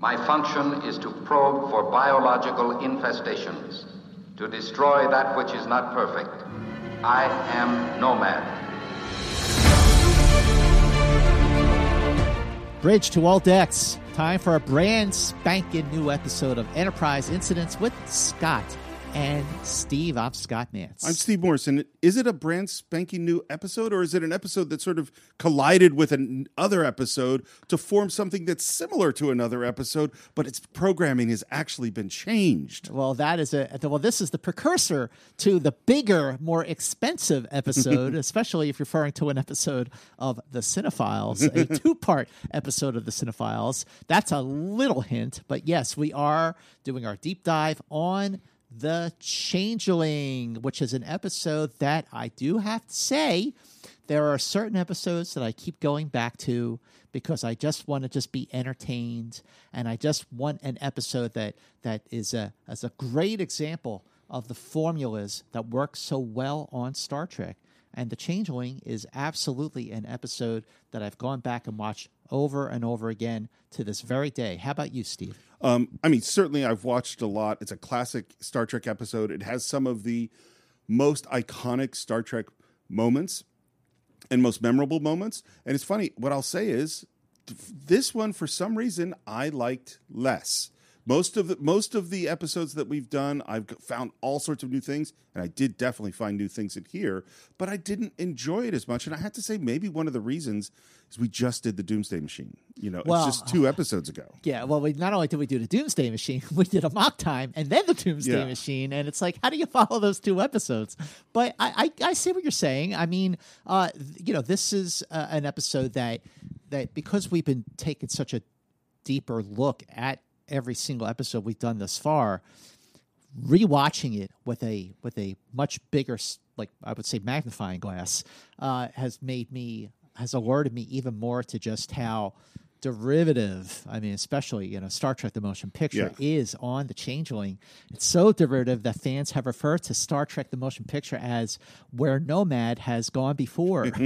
My function is to probe for biological infestations, to destroy that which is not perfect. I am Nomad. Bridge to all decks. Time for a brand spanking new episode of Enterprise Incidents with Scott and Steve. I'm Scott Mantz. I'm Steve Morris. Is it a brand spanking new episode, or is it an episode that sort of collided with another episode to form something that's similar to another episode, but its programming has actually been changed? Well, that is a well. This is the precursor to the bigger, more expensive episode, especially if you're referring to an episode of the Cinephiles, a two-part episode of the Cinephiles. That's a little hint, but yes, we are doing our deep dive on the Changeling, which is an episode that I do have to say there are certain episodes that I keep going back to because I just want to just be entertained and I just want an episode that that is a as a great example of the formulas that work so well on Star Trek. And The Changeling is absolutely an episode that I've gone back and watched over and over again to this very day. How about you, Steve? Um, I mean, certainly I've watched a lot. It's a classic Star Trek episode. It has some of the most iconic Star Trek moments and most memorable moments. And it's funny, what I'll say is this one, for some reason, I liked less. Most of the most of the episodes that we've done, I've found all sorts of new things, and I did definitely find new things in here. But I didn't enjoy it as much, and I have to say, maybe one of the reasons is we just did the Doomsday Machine. You know, Well, it's just two episodes ago. Yeah, well, we not only did we do the Doomsday Machine, we did Amok Time and then the Doomsday Yeah. Machine, and it's like, how do you follow those two episodes? But I, I, I see what you're saying. I mean, uh, you know, this is uh, an episode that that because we've been taking such a deeper look at every single episode we've done thus far, rewatching it with a with a much bigger like I would say magnifying glass uh, has made me has alerted me even more to just how derivative I mean especially you know Star Trek the motion picture is on the changeling. It's so derivative that fans have referred to Star Trek the motion picture as where Nomad has gone before.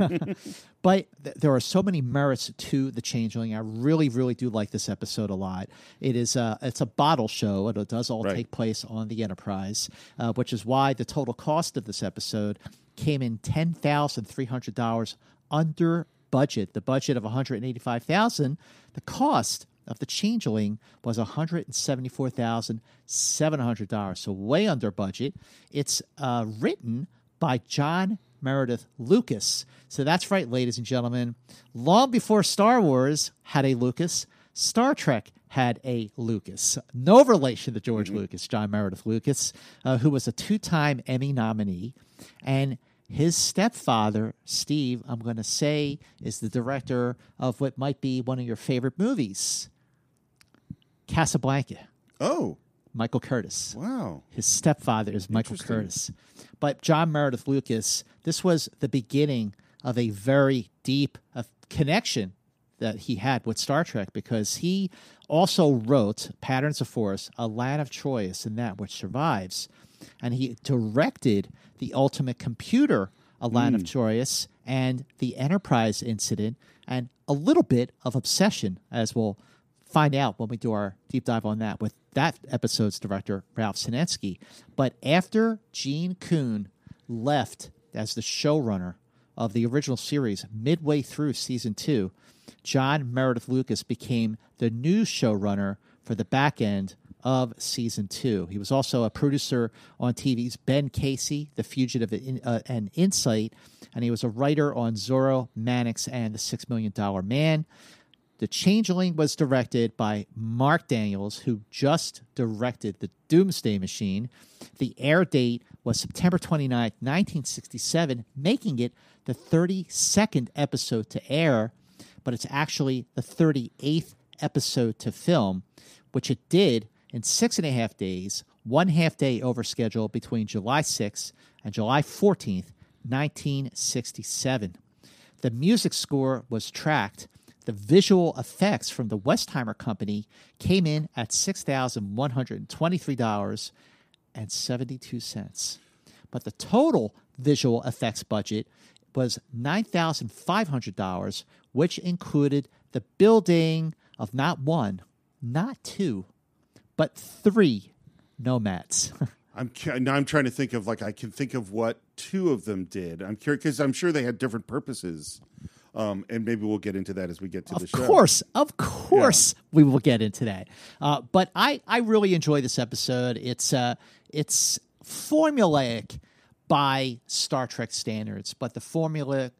But th- there are so many merits to the changeling. I really really do like this episode a lot. It is a it's a bottle show and it does all Right. take place on the enterprise uh, which is why the total cost of this episode came in $10300 under budget the budget of 185000 the cost of the changeling was $174,700, so way under budget. It's uh, written by John Meredith Lucas. So that's right, ladies and gentlemen. Long before Star Wars had a Lucas, Star Trek had a Lucas. No relation to George Lucas, John Meredith Lucas, uh, who was a two time Emmy nominee. And his stepfather, Steve, I'm going to say, is the director of what might be one of your favorite movies Casablanca. Oh, Michael Curtiz. wow. His stepfather is Michael Curtiz. But John Meredith Lucas, this was the beginning of a very deep uh, connection that he had with Star Trek because he also wrote Patterns of Force, Elaan of Troyius, and That Which Survives. And he directed The Ultimate Computer, A Land of hmm. Choice, and The Enterprise Incident, and a little bit of Obsession, as we'll find out when we do our deep dive on that with that episode's director, Ralph Senensky. But after Gene Coon left as the showrunner of the original series midway through season two, John Meredith Lucas became the new showrunner for the back end of season two. He was also a producer on TV's Ben Casey, The Fugitive uh, and Insight, and he was a writer on Zorro, Mannix, and The Six Million Dollar Man. The Changeling was directed by Mark Daniels, who just directed The Doomsday Machine. The air date was September 29, 1967, making it the 32nd episode to air, but it's actually the 38th episode to film, which it did in six and a half days, one half day over schedule between July 6th and July 14th, 1967. The music score was tracked. The visual effects from the Westheimer Company came in at $6,123.72. But the total visual effects budget was $9,500, which included the building of not one, not two, but three nomads. I'm now I'm trying to think of like I can think of what two of them did. I'm curious because I'm sure they had different purposes, um, and maybe we'll get into that as we get to the Of show. course, of course, we will get into that. Uh, but I, I really enjoy this episode. It's uh, it's formulaic by Star Trek standards, but the formula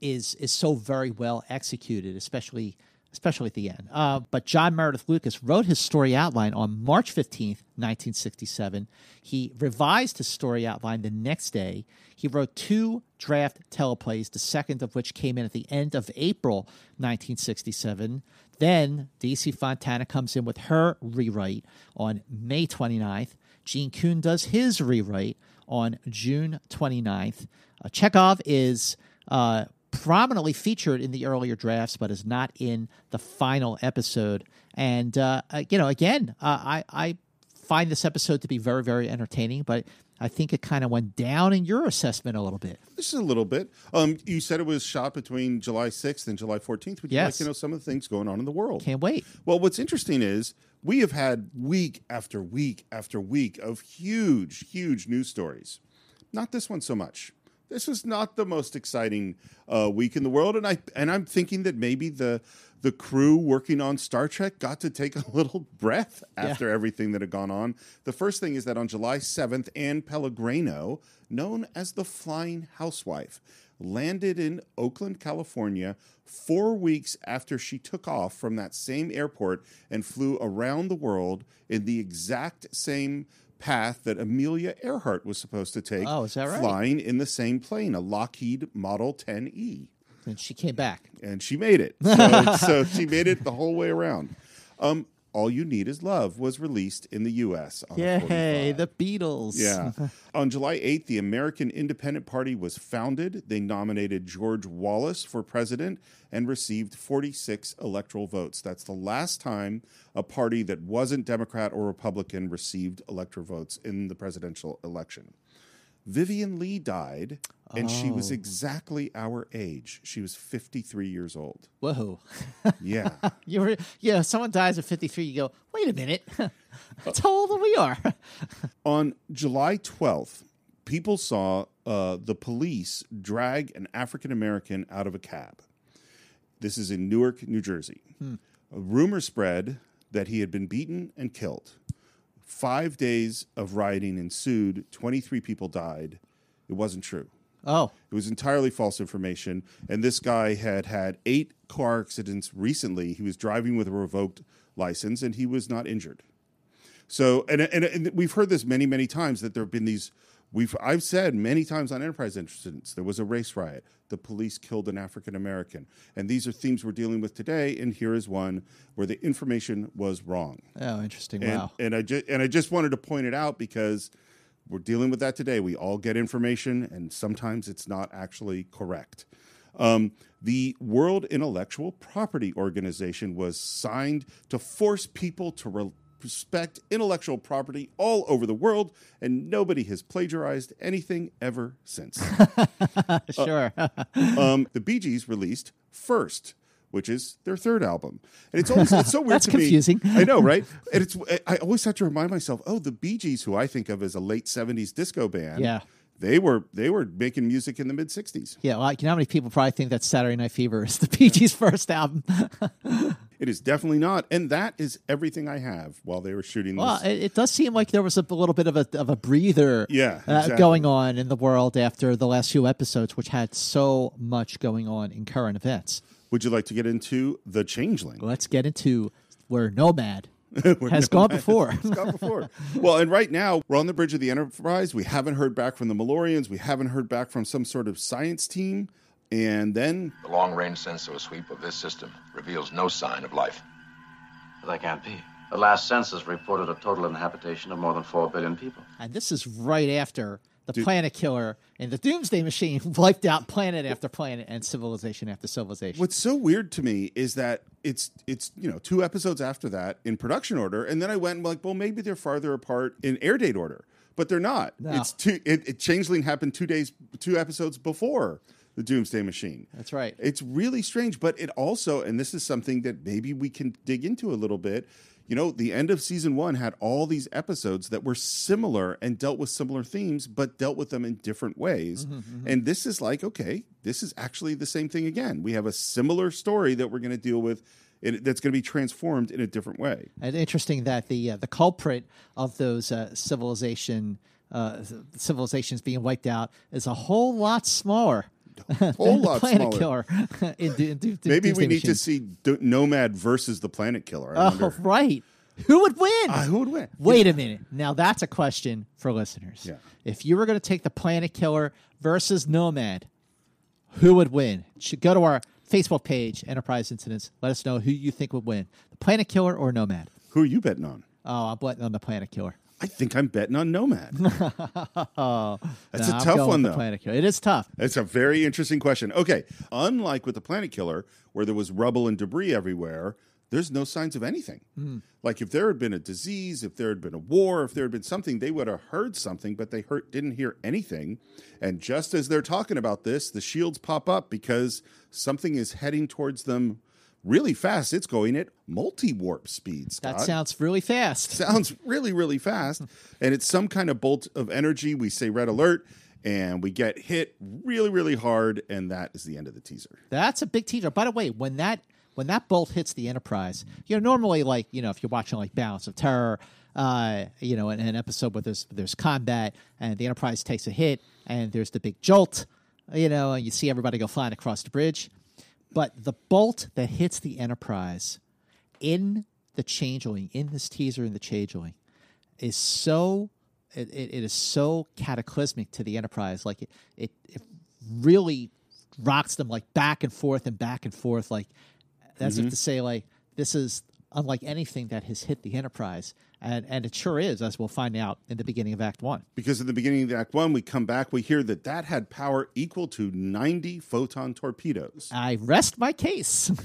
is is so very well executed, especially especially at the end. Uh, but John Meredith Lucas wrote his story outline on March fifteenth, nineteen sixty seven. He revised his story outline the next day. He wrote two draft teleplays, the second of which came in at the end of April 1967. Then DC Fontana comes in with her rewrite on May 29th. Gene Coon does his rewrite on June 29th. Uh, Chekhov is uh, prominently featured in the earlier drafts, but is not in the final episode. And, uh, uh, you know, again, uh, I, I find this episode to be very, very entertaining, but I think it kind of went down in your assessment a little bit. Just a little bit. Um, you said it was shot between July 6th and July 14th. Would you like to know some of the things going on in the world? Can't wait. Well, what's interesting is we have had week after week after week of huge, huge news stories. Not this one so much. This was not the most exciting uh, week in the world, and I and I'm thinking that maybe the the crew working on Star Trek got to take a little breath after everything that had gone on. The first thing is that on July 7th, Anne Pellegreno, known as the Flying Housewife, landed in Oakland, California, four weeks after she took off from that same airport and flew around the world in the exact same path that Amelia Earhart was supposed to take. Oh, is that right? Flying in the same plane, a Lockheed Model 10E And she came back. and she made it. So, so she made it the whole way around. Um, All You Need Is Love was released in the U.S. on Yay, 45. the Beatles. Yeah. On July 8th, the American Independent Party was founded. They nominated George Wallace for president and received 46 electoral votes. That's the last time a party that wasn't Democrat or Republican received electoral votes in the presidential election. Vivien Leigh died, and she was exactly our age. She was 53 years old. Whoa. Yeah. You were, yeah, someone dies at 53, you go, wait a minute. That's how old we are. On July 12th, people saw uh, the police drag an African American out of a cab. This is in Newark, New Jersey. A rumor spread that he had been beaten and killed. Five days of rioting ensued. 23 people died. It wasn't true. oh, It was entirely false information. And this guy had had eight car accidents recently. He was driving with a revoked license and he was not injured. So, and, and, and we've heard this many, many times that there have been these. We've I've said many times on Enterprise incidents there was a race riot. The police killed an African American, and these are themes we're dealing with today. And here is one where the information was wrong. oh, interesting. And, wow. and I just and I just wanted to point it out because we're dealing with that today. We all get information, and sometimes it's not actually correct. Um, the World Intellectual Property Organization was signed to force people to re- respect intellectual property all over the world, and nobody has plagiarized anything ever since. sure. um, the Bee Gees released First, which is their third album, and it's always it's so weird That's to confusing. me. I know, right? And it's I always have to remind myself, oh, the Bee Gees, who I think of as a late '70s disco band, Yeah. they were they were making music in the mid '60s. yeah, well, you know how many people probably think that Saturday Night Fever is the Bee Gees' first album? It is definitely not, and that is everything I have while they were shooting this. Well, it, it does seem like there was a little bit of a of a breather, Yeah, uh, exactly. going on in the world after the last few episodes, which had so much going on in current events. Would you like to get into the Changeling? Let's get into where Nomad has gone before. It's gone before. well, and right now we're on the bridge of the Enterprise. We haven't heard back from the Malurians. We haven't heard back from some sort of science team. And then The long range sensor sweep of this system reveals no sign of life. But that can't be. The last census reported a total inhabitation of more than 4 billion people. And this is right after the planet killer and the Doomsday Machine wiped out planet after planet and civilization after civilization. what's so weird to me is that it's it's you know two episodes after that in production order, and then I went and like, well, maybe they're farther apart in air date order, but they're not. No. It's two. It, it Changeling happened two days, two episodes before the Doomsday Machine. That's right. It's really strange, but it also, and this is something that maybe we can dig into a little bit. you know, the end of season one had all these episodes that were similar and dealt with similar themes, but dealt with them in different ways. And this is like, okay, this is actually the same thing again. We have a similar story that we're going to deal with. It, that's going to be transformed in a different way. And interesting that the uh, the culprit of those uh, civilization uh, civilizations being wiped out is a whole lot smaller. Whole lot Planet smaller. Killer. in, Du- Du- Maybe we need Machine. to see D- Nomad versus the Planet Killer. I Oh, wonder right. Who would win? uh, who would win. Wait a minute. Now that's a question for listeners. Yeah. If you were going to take the Planet Killer versus Nomad, who would win? Should go to our Facebook page, Enterprise Incidents. Let us know who you think would win: the Planet Killer or Nomad. Who are you betting on? Oh, I'm betting on the Planet Killer. I think I'm betting on Nomad. That's No, a tough one, though. Planet Killer. It is tough. It's a very interesting question. Okay, unlike with the Planet Killer, where there was rubble and debris everywhere, there's no signs of anything. Hmm. Like if there had been a disease, if there had been a war, if there had been something, they would have heard something, but they heard, didn't hear anything. And just as they're talking about this, the shields pop up because something is heading towards them really fast. It's going at multi warp speed. Scott That sounds really fast. sounds really really fast and it's some kind of bolt of energy we say red alert and we get hit really really hard and that is the end of the teaser That's a big teaser. By the way, when that when that bolt hits the Enterprise, you know, normally like you know, if you're watching like Balance of Terror, uh, you know, in an episode where there's there's combat and the Enterprise takes a hit and there's the big jolt, you know, and you see everybody go flying across the bridge. But the bolt that hits the Enterprise in the changeling, in this teaser in the changeling, is so it, it, it is so cataclysmic to the enterprise. Like it, it it really rocks them like back and forth and back and forth. Like as if mm-hmm. to say like this is unlike anything that has hit the enterprise and and it sure is as we'll find out in the beginning of act one. Because in the beginning of act one we come back we hear that that had power equal to 90 photon torpedoes. I rest my case.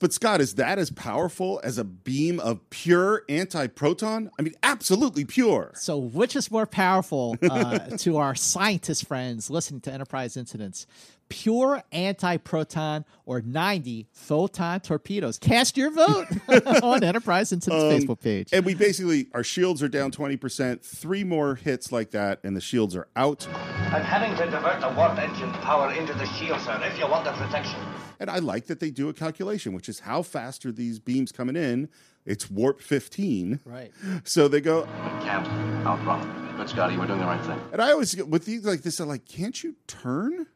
But scott is that as powerful as a beam of pure anti-proton? I mean absolutely pure. So which is more powerful uh, to our scientist friends listening to enterprise incidents pure anti-proton or 90 photon torpedoes cast your vote on enterprise incidents um, facebook page and we basically our shields are down 20% three more hits like that and the shields are out I'm having to divert the warp engine power into the shield, sir, if you want the protection. And I like that they do a calculation, which is how fast are these beams coming in? It's warp 15. right So they go, We can't outrun them. Good, Scotty, we're doing the right thing. and I always get with these like this, I'm like, can't you turn?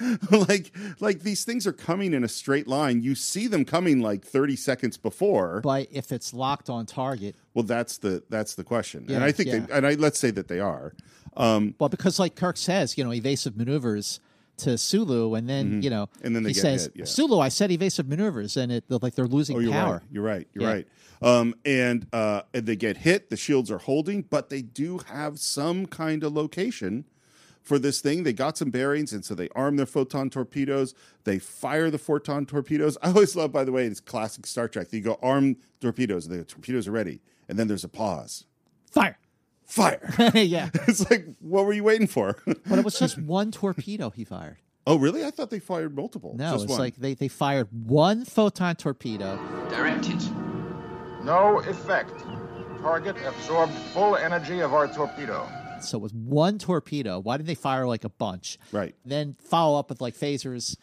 like, like these things are coming in a straight line. You see them coming like 30 seconds before. but if it's locked on target well, that's the that's the question. and I think yeah. they, and I let's say that they are. Um, Well, because like Kirk says, you know, evasive maneuvers to Sulu, and then you know, Mm-hmm. And then they he says, hit, yeah. "Sulu, I said evasive maneuvers," and it like they're losing Oh, you're power. right. You're right. You're Yeah. right. Um, and uh, and they get hit. The shields are holding, but they do have some kind of location for this thing. They got some bearings, and so they arm their photon torpedoes. They fire the photon torpedoes. I always love, by the way, it's classic Star Trek. You go arm torpedoes. The torpedoes are ready, and then there's a pause. Fire! Fire. yeah, it's like, what were you waiting for? but it was just one torpedo he fired. oh, really? I thought they fired multiple. No, Just it's one. like they they fired one photon torpedo. Directed. No effect. Target absorbed full energy of our torpedo. So it was one torpedo. Why did they fire like a bunch? Right. Then follow up with like phasers.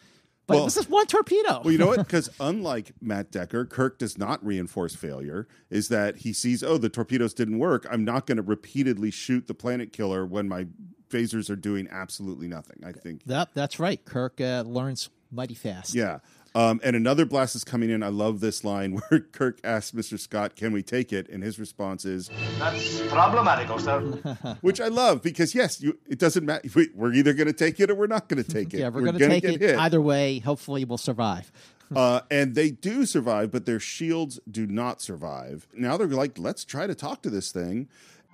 But Well- it was just one torpedo. Well, you know what? Because unlike Matt Decker, Kirk does not reinforce failure. Is that he sees, oh, the torpedoes didn't work. I'm not going to repeatedly shoot the planet killer when my phasers are doing absolutely nothing. I think. Yep, that's right. Kirk uh, learns mighty fast. Yeah. Um, and another blast is coming in. I love this line where Kirk asks Mr. Scott, "Can we take it?" And his response is, That's problematical, sir. which I love because yes, you, it doesn't matter. We, we're either going to take it or we're not going to take it. Yeah, we're, going going to to take get it hit. either way. Hopefully, we'll survive. Uh, and they do survive, but their shields do not survive. Now they're like, let's try to talk to this thing.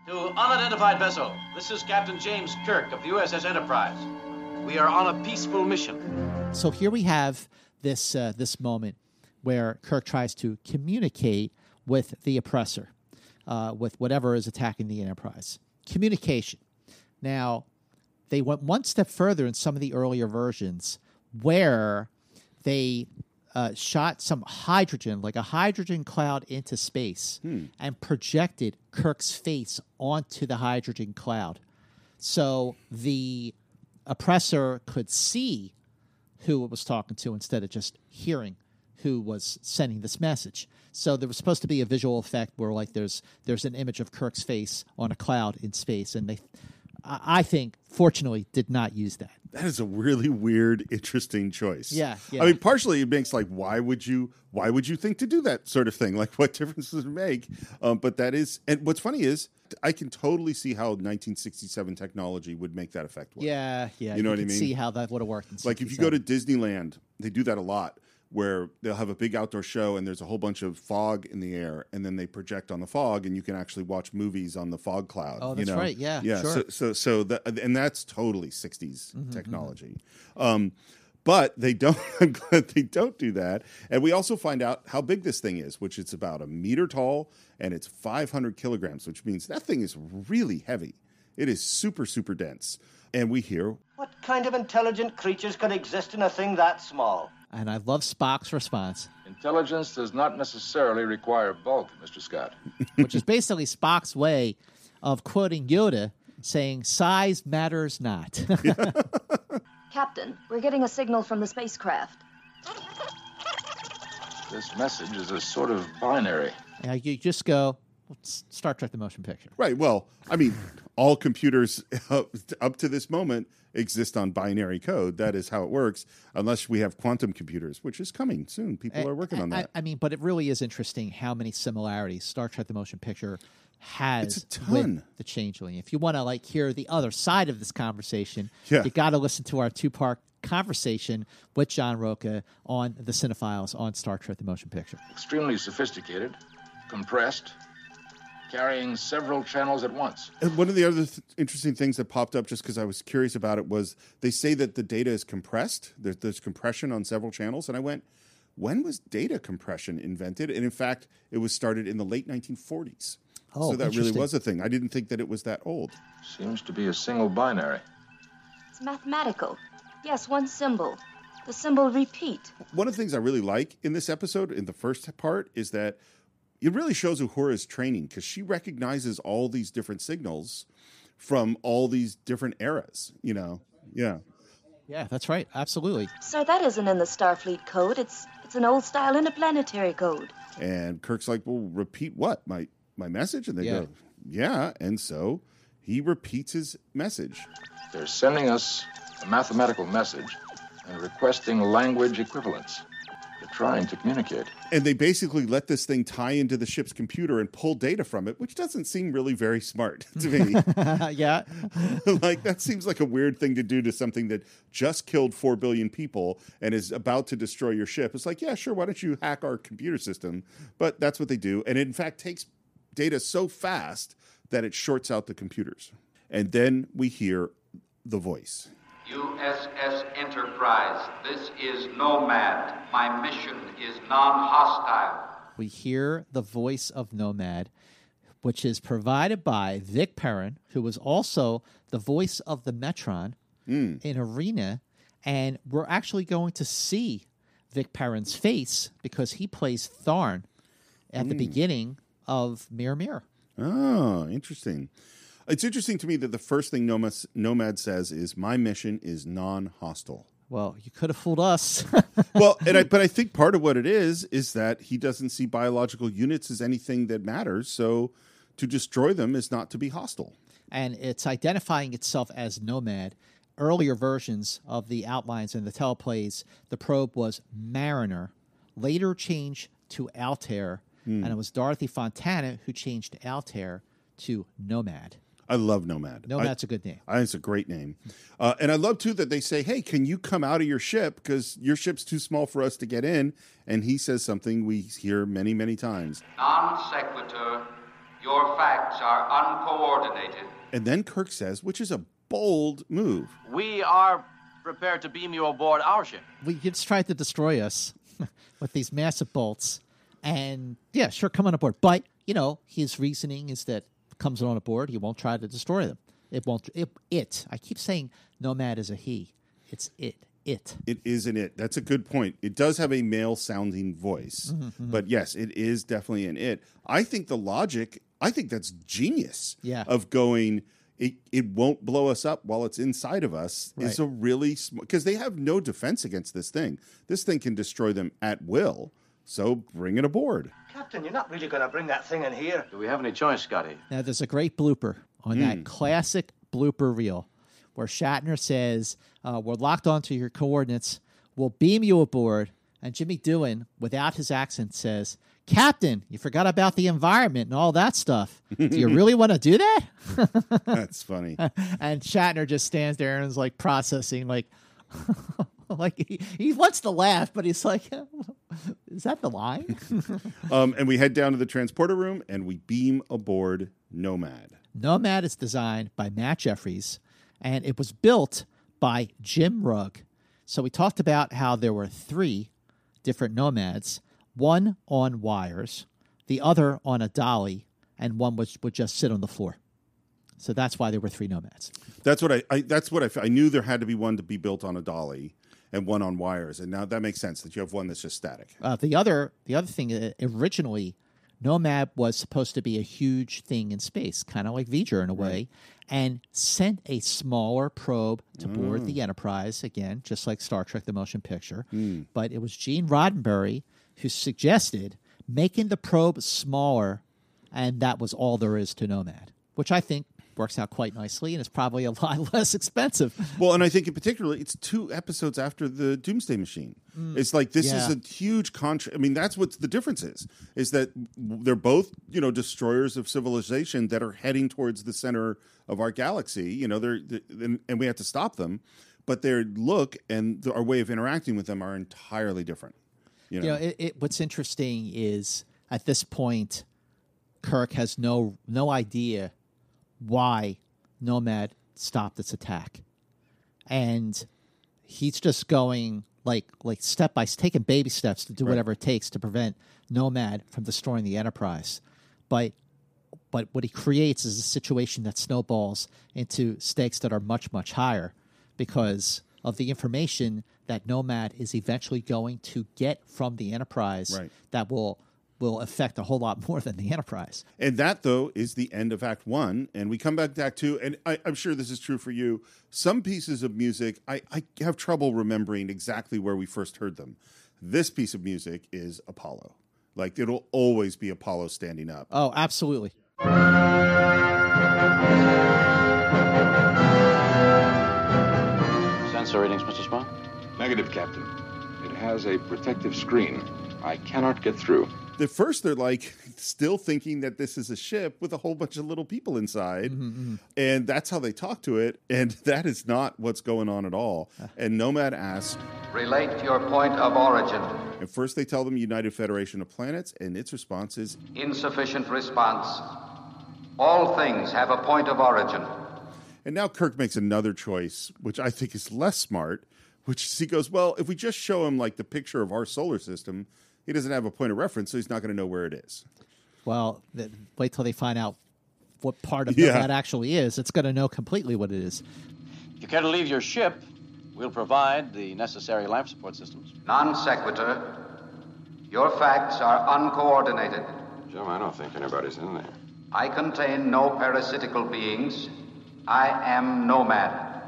To unidentified vessel, this is Captain James Kirk of the USS Enterprise. We are on a peaceful mission. So here we have this uh, this moment where Kirk tries to communicate with the oppressor, uh, with whatever is attacking the Enterprise. Communication. Now, they went one step further in some of the earlier versions, where they uh, shot some hydrogen, like a hydrogen cloud, into space and projected Kirk's face onto the hydrogen cloud. So the oppressor could see who it was talking to instead of just hearing who was sending this message. So there was supposed to be a visual effect where like there's there's an image of Kirk's face on a cloud in space, and they, I think, fortunately, did not use that. That is a really weird, interesting choice. Yeah, yeah. I mean, partially it makes like, why would you? Why would you think to do that sort of thing? Like, what difference does it make? Um, but that is, and what's funny is, I can totally see how 1967 technology would make that effect. Work. Yeah, yeah. You know what I mean? See how that would have worked. In Like if you go to Disneyland, they do that a lot where they'll have a big outdoor show and there's a whole bunch of fog in the air and then they project on the fog and you can actually watch movies on the fog cloud. Oh, you that's know? right. Yeah, Yeah. sure. So, so, so that, and that's totally 60s Mm-hmm, technology. Um, but they don't, I'm glad they don't do that. And we also find out how big this thing is, which it's about a meter tall and it's 500 kilograms, which means that thing is really heavy. It is super, super dense. And we hear What kind of intelligent creatures could exist in a thing that small? And I love Spock's response, Intelligence does not necessarily require bulk, Mr. Scott. which is basically Spock's way of quoting Yoda, saying "size matters not." Captain, we're getting a signal from the spacecraft. This message is a sort of binary. Now you just go "Let's Star Trek: The Motion Picture. Right. Well, I mean, all computers up, up to this moment exist on binary code. That is how it works, unless we have quantum computers, which is coming soon. People eh, are working eh, on that. I, mean, but it really is interesting how many similarities Star Trek: The Motion Picture has It's a with ton. the Changeling. If you want to like hear the other side of this conversation, Yeah. you got to listen to our two-part conversation with John Roca on the Cinephiles on Star Trek: The Motion Picture. Extremely sophisticated, compressed, carrying several channels at once. And one of the other th- interesting things that popped up just because I was curious about it was they say that the data is compressed. There's, there's compression on several channels. And I went, when was data compression invented? And in fact, it was started in the late 1940s. Oh, so that really was a thing. I didn't think that it was that old. Seems to be a single binary. It's mathematical. Yes, one symbol. The symbol repeat. One of the things I really like in this episode, in the first part, is that it really shows Uhura's training because she recognizes all these different signals from all these different eras. You know, yeah. Yeah, that's right. Absolutely. Sir, that isn't in the Starfleet code. It's it's an old style interplanetary code. And Kirk's like, "Well, repeat what my my message?" And they Yeah. go, "Yeah." And so he repeats his message. They're sending us a mathematical message and requesting language equivalents. They're trying to communicate. And they basically let this thing tie into the ship's computer and pull data from it, which doesn't seem really very smart to me. yeah. like that seems like a weird thing to do to something that just killed 4 billion people and is about to destroy your ship. It's like, yeah, sure, why don't you hack our computer system? But that's what they do. And it in fact takes data so fast that it shorts out the computers. And then we hear the voice. USS Enterprise, this is Nomad. My mission is non hostile. we hear the voice of Nomad, which is provided by Vic Perrin, who was also the voice of the Metron hmm. in Arena. And we're actually going to see Vic Perrin's face because he plays Tharn at the hmm. beginning of Mirror Mirror. Oh, interesting. It's interesting to me that the first thing Nomad, Nomad says is, My mission is non hostile. Well, you could have fooled us. well, and I, but I think part of what it is is that he doesn't see biological units as anything that matters. So to destroy them is not to be hostile. and it's identifying itself as Nomad. Earlier versions of the outlines and the teleplays, the probe was Mariner, later changed to Altair, hmm. and it was Dorothy Fontana who changed Altair to Nomad. I love Nomad. Nomad's I, a good name. I, it's a great name, uh, and I love too that they say, "Hey, can you come out of your ship because your ship's too small for us to get in?" And he says something we hear many, many times. Non sequitur, your facts are uncoordinated. And then Kirk says, which is a bold move. We are prepared to beam you aboard our ship. We just tried to destroy us with these massive bolts, and yeah, sure, come on aboard. But you know, his reasoning is that comes on a board. he won't try to destroy them. It won't. It. it I keep saying Nomad is a he. It's it. it. It is an it. That's a good point. It does have a male sounding voice, Mm-hmm, but yes, it is definitely an it. I think the logic, I think that's genius. Yeah. Of going, it, it won't blow us up while it's inside of us is a really because they have no defense against this thing. This thing can destroy them at will. So bring it aboard. Captain, you're not really going to bring that thing in here. Do we have any choice, Scotty? Now, there's a great blooper on Hmm. that classic blooper reel where Shatner says, uh, We're locked onto your coordinates. We'll beam you aboard. And Jimmy Doohan, without his accent, says, Captain, you forgot about the environment and all that stuff. Do you really want to do that? That's funny. and Shatner just stands there and is like processing, like, like he, he wants to laugh, but he's like, is that the line? um, and we head down to the transporter room and we beam aboard Nomad. Nomad is designed by Matt Jefferies, and it was built by Jim Rugg. So we talked about how there were three different Nomads, one on wires, the other on a dolly, and one which would just sit on the floor. So that's why there were three Nomads. That's what I, I that's what I, I knew there had to be one to be built on a dolly and one on wires. And now that makes sense that you have one that's just static. Uh, the other, the other thing, uh, originally, Nomad was supposed to be a huge thing in space, kind of like V'ger in a way, and sent a smaller probe to board the Enterprise again, just like Star Trek: The Motion Picture. But it was Gene Roddenberry who suggested making the probe smaller, and that was all there is to Nomad, which I think works out quite nicely and it's probably a lot less expensive. Well, and I think in particular, it's two episodes after the Doomsday Machine. Mm. It's like this is a huge contra. I mean, that's what the difference is. Is that they're both you know destroyers of civilization that are heading towards the center of our galaxy. You know, they're, they and, and we have to stop them, but their look and the, our way of interacting with them are entirely different. You know, You know, it, it, what's interesting is at this point, Kirk has no no idea why Nomad stopped its attack, and he's just going like like step by step taking baby steps to do whatever it takes to prevent Nomad from destroying the Enterprise, but. But what he creates is a situation that snowballs into stakes that are much, much higher because of the information that Nomad is eventually going to get from the Enterprise Right. that will will affect a whole lot more than the Enterprise. And that, though, is the end of Act One. And we come back to Act Two. And I, I'm sure this is true for you. Some pieces of music, I, I have trouble remembering exactly where we first heard them. This piece of music is Apollo. Like, it'll always be Apollo standing up. Oh, absolutely. Sensor readings, Mr. Spock? Negative, Captain. It has a protective screen. I cannot get through. At first, they're like still thinking that this is a ship with a whole bunch of little people inside. Mm-hmm, mm-hmm. And that's how they talk to it. And that is not what's going on at all. Ah. And Nomad asks, Relate your point of origin. and first they tell them United Federation of Planets. And its response is, Insufficient response. All things have a point of origin. And now Kirk makes another choice, which I think is less smart, which is he goes, Well, if we just show him like the picture of our solar system, he doesn't have a point of reference, so he's not going to know where it is. Well, th- wait till they find out what part of Yeah. Nomad actually is. It's going to know completely what it is. If you care to leave your ship, we'll provide the necessary life support systems. Non sequitur. Your facts are uncoordinated. Jim, I don't think anybody's in there. I contain no parasitical beings. I am nomad.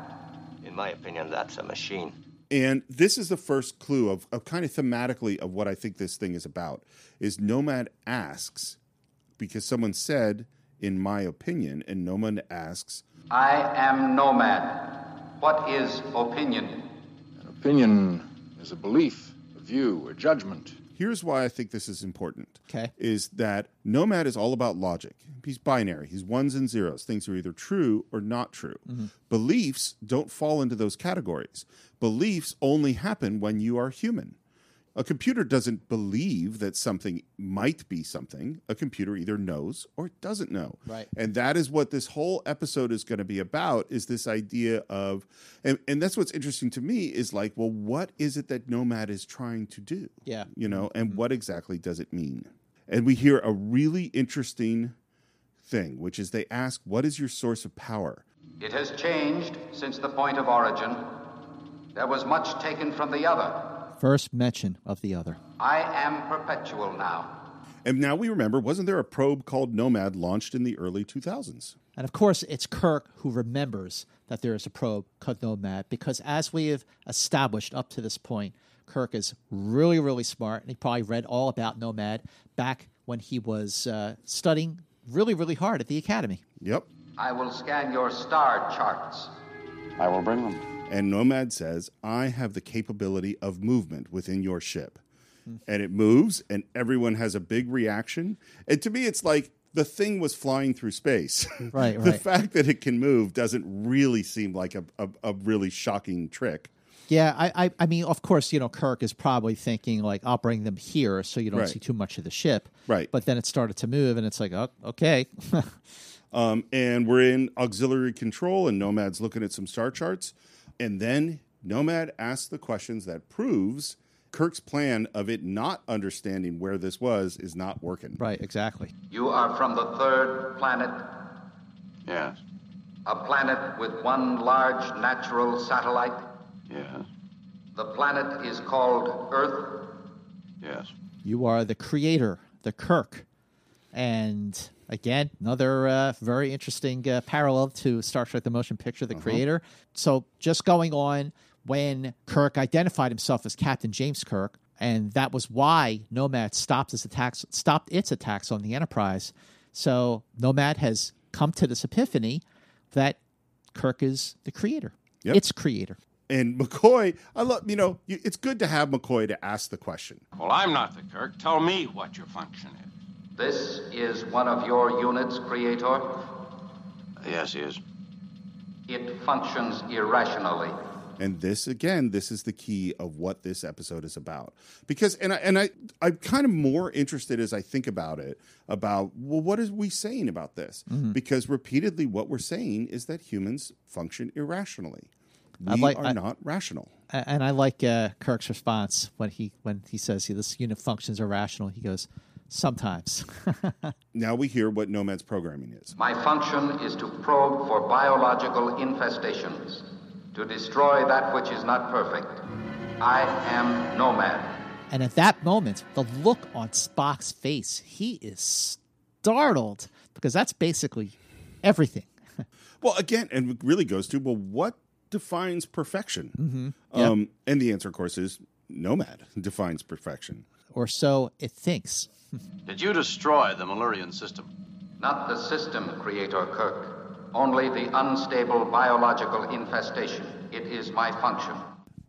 In my opinion, that's a machine. And this is the first clue of, of kind of thematically of what I think this thing is about. Is Nomad asks, because someone said, in my opinion, and Nomad asks, I am nomad. What is opinion? An opinion is a belief, a view, a judgment. Here's why I think this is important. Okay. Is that Nomad is all about logic. He's binary. He's ones and zeros. Things are either true or not true. Mm-hmm. Beliefs don't fall into those categories. Beliefs only happen when you are human. A computer doesn't believe that something might be something. A computer either knows or it doesn't know. Right. And that is what this whole episode is going to be about is this idea of and, and that's what's interesting to me is like, well, what is it that Nomad is trying to do? Yeah. You know, and mm-hmm. what exactly does it mean? And we hear a really interesting thing, which is they ask, what is your source of power? It has changed since the point of origin. There was much taken from the other. First mention of the other. I am perpetual now. And now we remember, wasn't there a probe called Nomad launched in the early 2000s? And of course, it's Kirk who remembers that there is a probe called Nomad because, as we have established up to this point, Kirk is really, really smart, and he probably read all about Nomad back when he was uh, studying really, really hard at the academy. Yep. I will scan your star charts. I will bring them. And Nomad says, I have the capability of movement within your ship. And it moves, and everyone has a big reaction. And to me, it's like the thing was flying through space. Right, the fact that it can move doesn't really seem like a, a, a really shocking trick. Yeah, I, I, I mean, of course, you know, Kirk is probably thinking like, "I'll bring them here, so you don't Right. see too much of the ship." Right. But then it started to move, and it's like, "Oh, okay." Um, and we're in auxiliary control, and Nomad's looking at some star charts. And then Nomad asks the questions that proves Kirk's plan of it not understanding where this was is not working. right, exactly. You are from the third planet, Yes. a planet with one large natural satellite. Yes. The planet is called Earth. Yes. You are the creator, the Kirk, and again, another uh, very interesting uh, parallel to Star Trek: The Motion Picture, the creator. So, just going on when Kirk identified himself as Captain James Kirk, and that was why Nomad stopped its attacks, stopped its attacks on the Enterprise. So, Nomad has come to this epiphany that Kirk is the creator, Yep. its creator. And McCoy, I love, you know, it's good to have McCoy to ask the question. Well, I'm not the Kirk. Tell me what your function is. This is one of your units, Creator. Yes, he is. It functions irrationally. And this again, this is the key of what this episode is about. Because and I and I I'm kind of more interested as I think about it about well, what is we saying about this? Because repeatedly what we're saying is that humans function irrationally. We like- are I- not rational. And I like uh, Kirk's response when he when he says this unit functions irrational. He goes, sometimes. Now we hear what Nomad's programming is. My function is to probe for biological infestations, to destroy that which is not perfect. I am Nomad. and at that moment, the look on Spock's face, he is startled because that's basically everything. Well, again, and it really goes to well, what defines perfection? Mm-hmm. Yep. Um, and the answer, of course, is Nomad defines perfection. Or so it thinks. Did you destroy the Malurian system? Not the system, Creator Kirk. Only the unstable biological infestation. It is my function.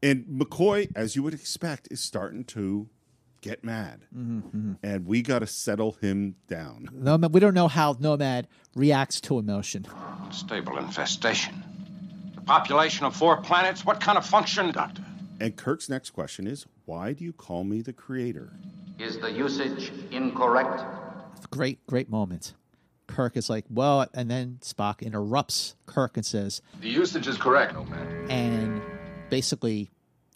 And McCoy, as you would expect, is starting to get mad. Mm-hmm, And we got to settle him down. Nomad, we don't know how Nomad reacts to emotion. Stable infestation. The population of four planets? What kind of function? Doctor. And Kirk's next question is why do you call me the creator? Is the usage incorrect? Great, great moment. Kirk is like, well, and then Spock interrupts Kirk and says, The usage is correct, Nomad. and basically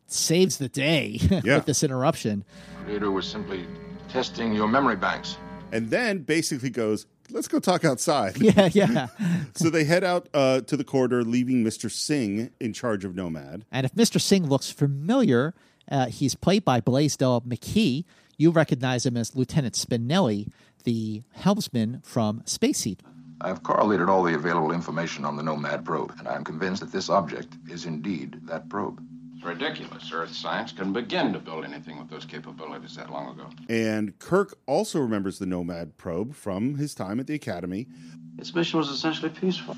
saves the day Yeah. with this interruption. Creator was simply testing your memory banks. And then basically goes, let's go talk outside. Yeah, yeah. so they head out uh, to the corridor, leaving Mr. Singh in charge of Nomad. And if Mr. Singh looks familiar, uh, he's played by Blaisdell Makee. You recognize him as Lieutenant Spinelli, the helmsman from Space Seed. I've correlated all the available information on the Nomad probe, and I'm convinced that this object is indeed that probe. It's ridiculous. Earth science couldn't begin to build anything with those capabilities that long ago. And Kirk also remembers the Nomad probe from his time at the Academy. Its mission was essentially peaceful.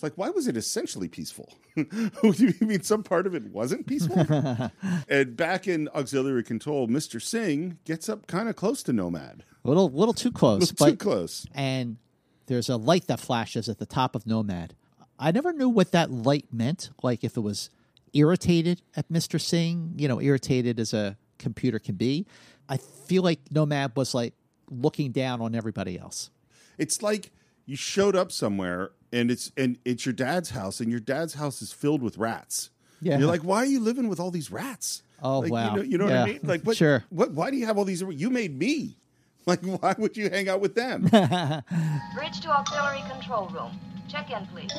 It's like, why was it essentially peaceful? you mean some part of it wasn't peaceful? and back in auxiliary control, Mr. Singh gets up kind of close to Nomad. A little, little too close, Little too close. and there's a light that flashes at the top of Nomad. I never knew what that light meant. Like if it was irritated at Mr. Singh, you know, irritated as a computer can be. I feel like Nomad was like looking down on everybody else. It's like you showed up somewhere and it's and it's your dad's house and your dad's house is filled with rats. Yeah. You're like, why are you living with all these rats? Oh, like, wow. You know, you know what I mean? Like what Sure. what why do you have all these you made me? Like why would you hang out with them? Bridge to auxiliary control room. Check in, please.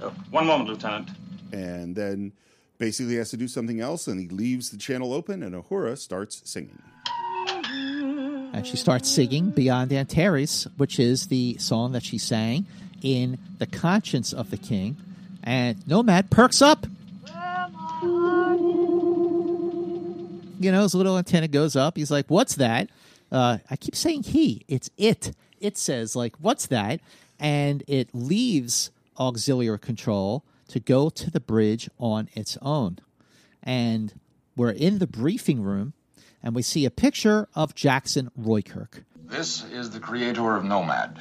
Uh, one moment, Lieutenant. and then basically has to do something else, and he leaves the channel open, and Uhura starts singing. And she starts singing Beyond Antares, which is the song that she sang in The Conscience of the King. And Nomad perks up. You know, his little antenna goes up. He's like, What's that? Uh, I keep saying he. It's it. It says, like, What's that? And it leaves auxiliary control to go to the bridge on its own. And we're in the briefing room and we see a picture of Jackson Roykirk. This is the creator of Nomad,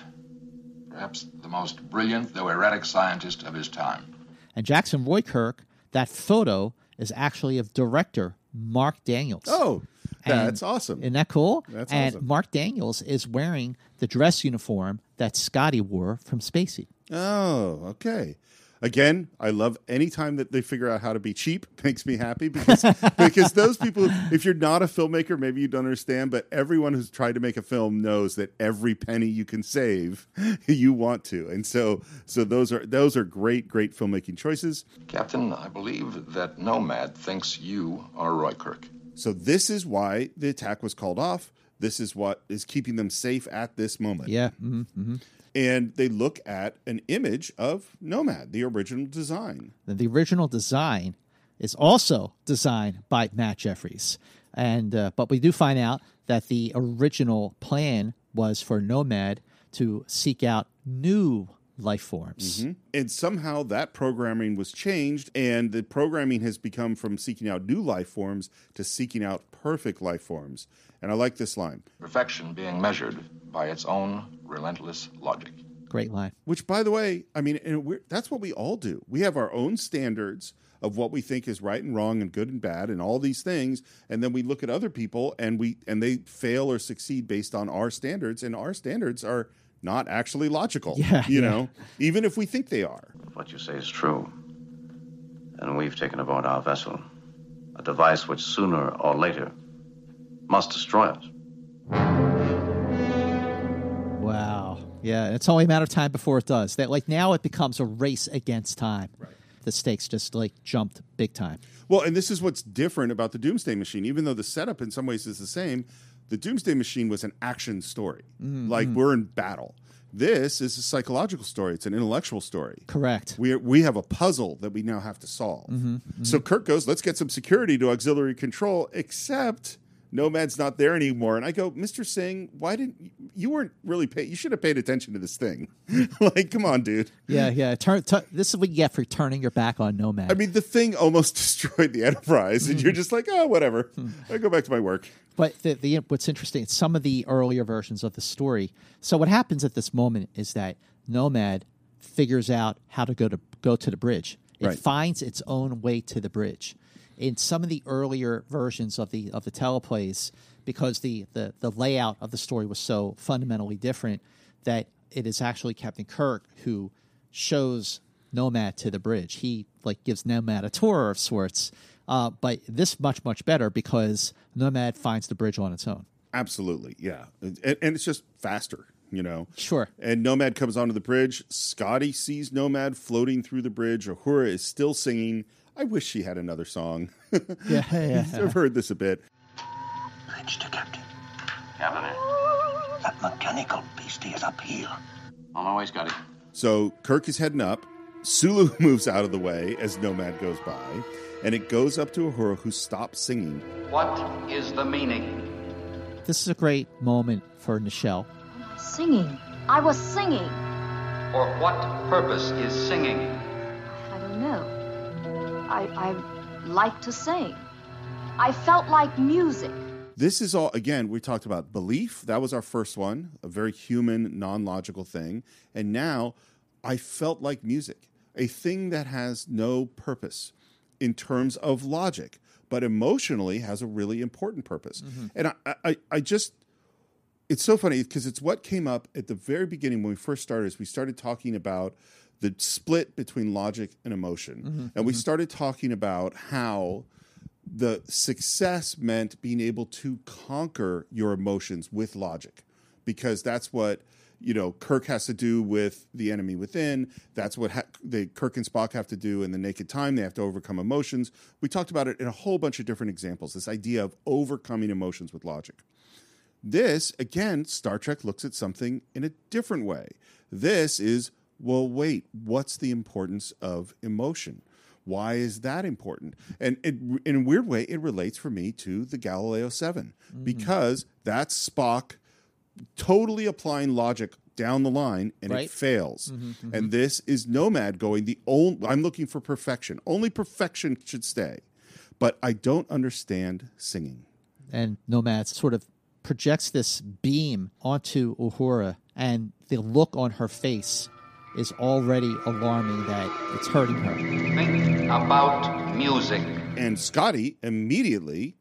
perhaps the most brilliant, though erratic scientist of his time. And Jackson Roykirk, that photo is actually of director Mark Daniels. Oh, that's And- awesome. Isn't that cool? That's and awesome. Mark Daniels is wearing the dress uniform that Scotty wore from Space Seed. Oh, okay. Again, I love any time that they figure out how to be cheap. Makes me happy because because those people, if you're not a filmmaker, maybe you don't understand. But everyone who's tried to make a film knows that every penny you can save, you want to. And so, so those are those are great, great filmmaking choices. Captain, I believe that Nomad thinks you are Roykirk. So this is why the attack was called off. This is what is keeping them safe at this moment. Yeah. hmm hmm And they look at an image of Nomad, the original design. The original design is also designed by Matt Jefferies, and uh, but we do find out that the original plan was for Nomad to seek out new life forms. Mhm. And somehow that programming was changed, and the programming has become from seeking out new life forms to seeking out perfect life forms. And I like this line, Perfection being measured by its own relentless logic. Great line. which, by the way, I mean, and we're, that's what we all do. We have our own standards of what we think is right and wrong and good and bad and all these things and then we look at other people and we and they fail or succeed based on our standards and our standards are not actually logical Yeah, you yeah. know even if we think they are what you say is true, and we've taken aboard our vessel a device which sooner or later must destroy us. Wow. Yeah, it's only a matter of time before it does. That like now it becomes a race against time. Right. The stakes just like jumped big time. Well, and this is what's different about the Doomsday Machine. Even though the setup in some ways is the same, the Doomsday Machine was an action story. Mhm. Like we're in battle. This is a psychological story. It's an intellectual story. Correct. We we have a puzzle that we now have to solve. Mhm, So Kirk goes, "Let's get some security to auxiliary control." Except Nomad's not there anymore, and I go, "Mr. Singh, why didn't you weren't really pay? You should have paid attention to this thing. like, come on, dude." Yeah, yeah. Turn, tu- this is what you get for turning your back on Nomad. I mean, the thing almost destroyed the Enterprise, and you're hmm. just like, "Oh, whatever. Hmm. I go back to my work." But the, the what's interesting, some of the earlier versions of the story. So what happens at this moment is that Nomad figures out how to go to go to the bridge. It Right. finds its own way to the bridge. In some of the earlier versions of the of the teleplays, because the, the the layout of the story was so fundamentally different, that it is actually Captain Kirk who shows Nomad to the bridge. He like gives Nomad a tour of sorts. Uh, but this much much better because Nomad finds the bridge on its own. Absolutely, yeah, and, and it's just faster, you know. Sure. And Nomad comes onto the bridge. Scotty sees Nomad floating through the bridge. Uhura is still singing. I wish she had another song. Yeah, yeah. I've heard this a bit. Bridge to Captain. Captain? That mechanical beastie is up here. on my way, Scotty. So Kirk is heading up. Sulu moves out of the way as Nomad goes by, and it goes up to Uhura, who stops singing. What is the meaning? This is a great moment for Nichelle. Singing. I was singing. For what purpose is singing? I don't know. I I like to sing. I felt like music. This is all, again, we talked about belief. That was our first one, a very human, non logical thing. And now I felt like music, a thing that has no purpose in terms of logic, but emotionally has a really important purpose. Mm-hmm. And I, I, I just, it's so funny because it's what came up at the very beginning when we first started. Is we started talking about the split between logic and emotion, mm-hmm, and we mm-hmm. started talking about how the success meant being able to conquer your emotions with logic, because that's what you know Kirk has to do with the enemy within. That's what ha- they Kirk and Spock have to do in the Naked Time. They have to overcome emotions. We talked about it in a whole bunch of different examples. This idea of overcoming emotions with logic. This again, Star Trek looks at something in a different way. This is well, wait, what's the importance of emotion? Why is that important? And it, in a weird way, it relates for me to the Galileo 7 because that's Spock totally applying logic down the line and Right. it fails. Mhm, mhm. And this is Nomad going the only I'm looking for perfection. Only perfection should stay. But I don't understand singing. and Nomad sort of projects this beam onto Uhura, and the look on her face is already alarming that it's hurting her. Think about music. And Scotty immediately,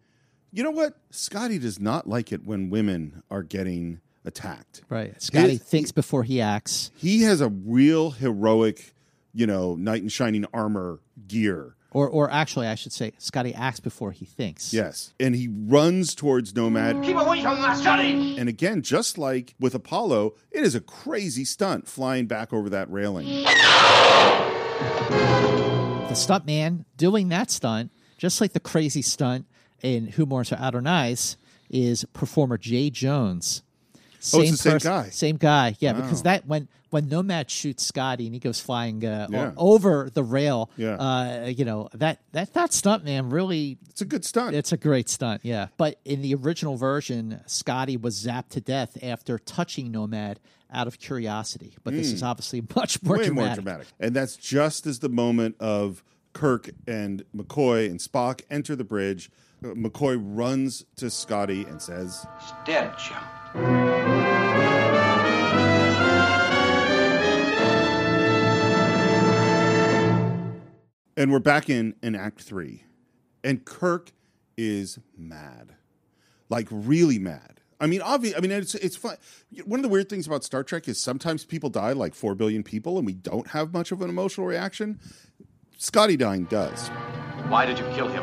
you know what? Scotty does not like it when women are getting attacked. Right. Scotty His- thinks before he acts. He has a real heroic, you know, knight in shining armor gear. Or, or actually, I should say, Scotty acts before he thinks. Yes. And he runs towards Nomad. Keep away from that, Scotty! And again, just like with Apollo, it is a crazy stunt flying back over that railing. The stunt man doing that stunt, just like the crazy stunt in Who Mourns for Adonais, is performer Jay Jones. Oh, it's the same pers- guy. Same guy, yeah. Because that when when Nomad shoots Scotty and he goes flying uh, o- Yeah. over the rail, Yeah. uh, you know that that that stunt man really It's a good stunt. It's a great stunt, yeah. But in the original version, Scotty was zapped to death after touching Nomad out of curiosity. But this Mm. is obviously much more Way dramatic. more dramatic. And that's just as the moment of Kirk and McCoy and Spock enter the bridge. Uh, McCoy runs to Scotty and says, He's dead, Jim. And we're back in in Act Three, and Kirk is mad, like really mad. I mean, obvious. I mean, it's it's fun. One of the weird things about Star Trek is sometimes people die, like four billion people, and we don't have much of an emotional reaction. Scotty dying does. Why did you kill him?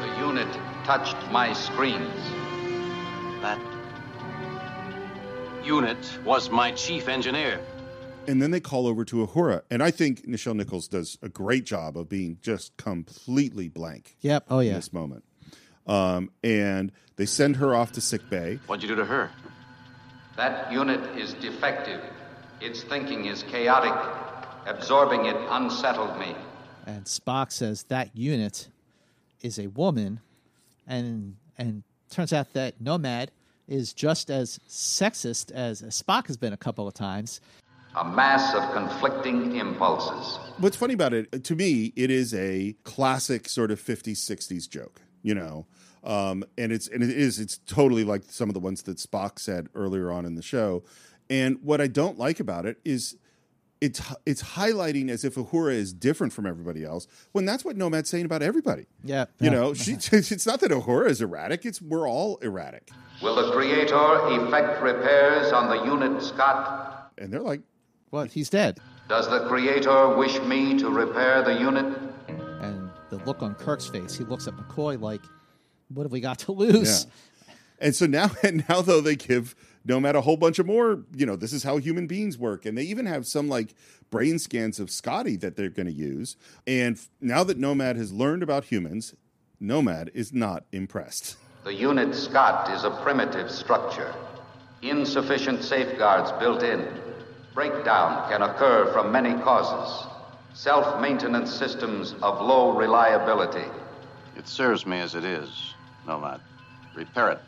The unit touched my screens. That unit was my chief engineer. And then they call over to Uhura. and I think Nichelle Nichols does a great job of being just completely blank. Yep. Oh yeah. in yeah. this moment. Um, and they send her off to sick bay. What'd you do to her? That unit is defective. Its thinking is chaotic. Absorbing it unsettled me. And Spock says that unit is a woman, and and turns out that Nomad is just as sexist as Spock has been a couple of times. A mass of conflicting impulses. What's funny about it, to me, it is a classic sort of 50s, 60s joke, you know. Um, and it's and it is it's totally like some of the ones that Spock said earlier on in the show. And what I don't like about it is it's it's highlighting as if Uhura is different from everybody else when that's what Nomad's saying about everybody. Yeah. You yeah. know, she, it's not that Uhura is erratic; it's we're all erratic. Will the Creator effect repairs on the unit, Scott? And they're like, Well, he's dead. Does the Creator wish me to repair the unit? And the look on Kirk's face, he looks at McCoy like, "What have we got to lose?" And so now, and now though they give Nomad a whole bunch of more. You know, this is how human beings work, and they even have some like brain scans of Scotty that they're going to use. And f- now that Nomad has learned about humans, Nomad is not impressed. The unit, Scott, is a primitive structure. Insufficient safeguards built in. Breakdown can occur from many causes. Self maintenance systems of low reliability. It serves me as it is, Nomad. Repair it.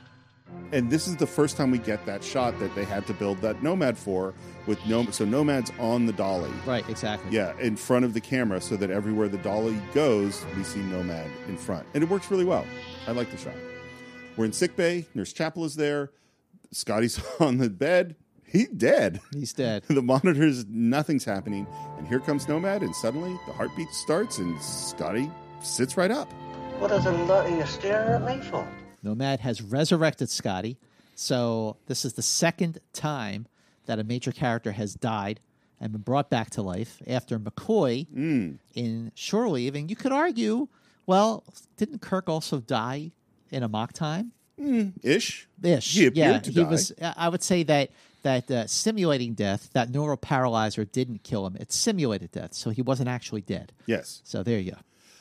And this is the first time we get that shot that they had to build that Nomad for with Nomad. So Nomad's on the dolly. Right. Exactly. Yeah, in front of the camera so that everywhere the dolly goes, we see Nomad in front. And it works really well. I like the shot. We're in sick bay. Nurse Chapel is there. Scotty's on the bed. He's dead. He's dead. the monitors, nothing's happening. And here comes Nomad, and suddenly the heartbeat starts, and Scotty sits right up. What is the lot are you staring at me for? Nomad has resurrected Scotty. So this is the second time that a major character has died and been brought back to life after McCoy in Shore Leave. And you could argue, well, didn't Kirk also die in Amok Time? Ish. Ish. He appeared yeah, to he die. was. I would say that that uh, simulating death, that neural paralyzer didn't kill him. It simulated death, so he wasn't actually dead. Yes. So there you go.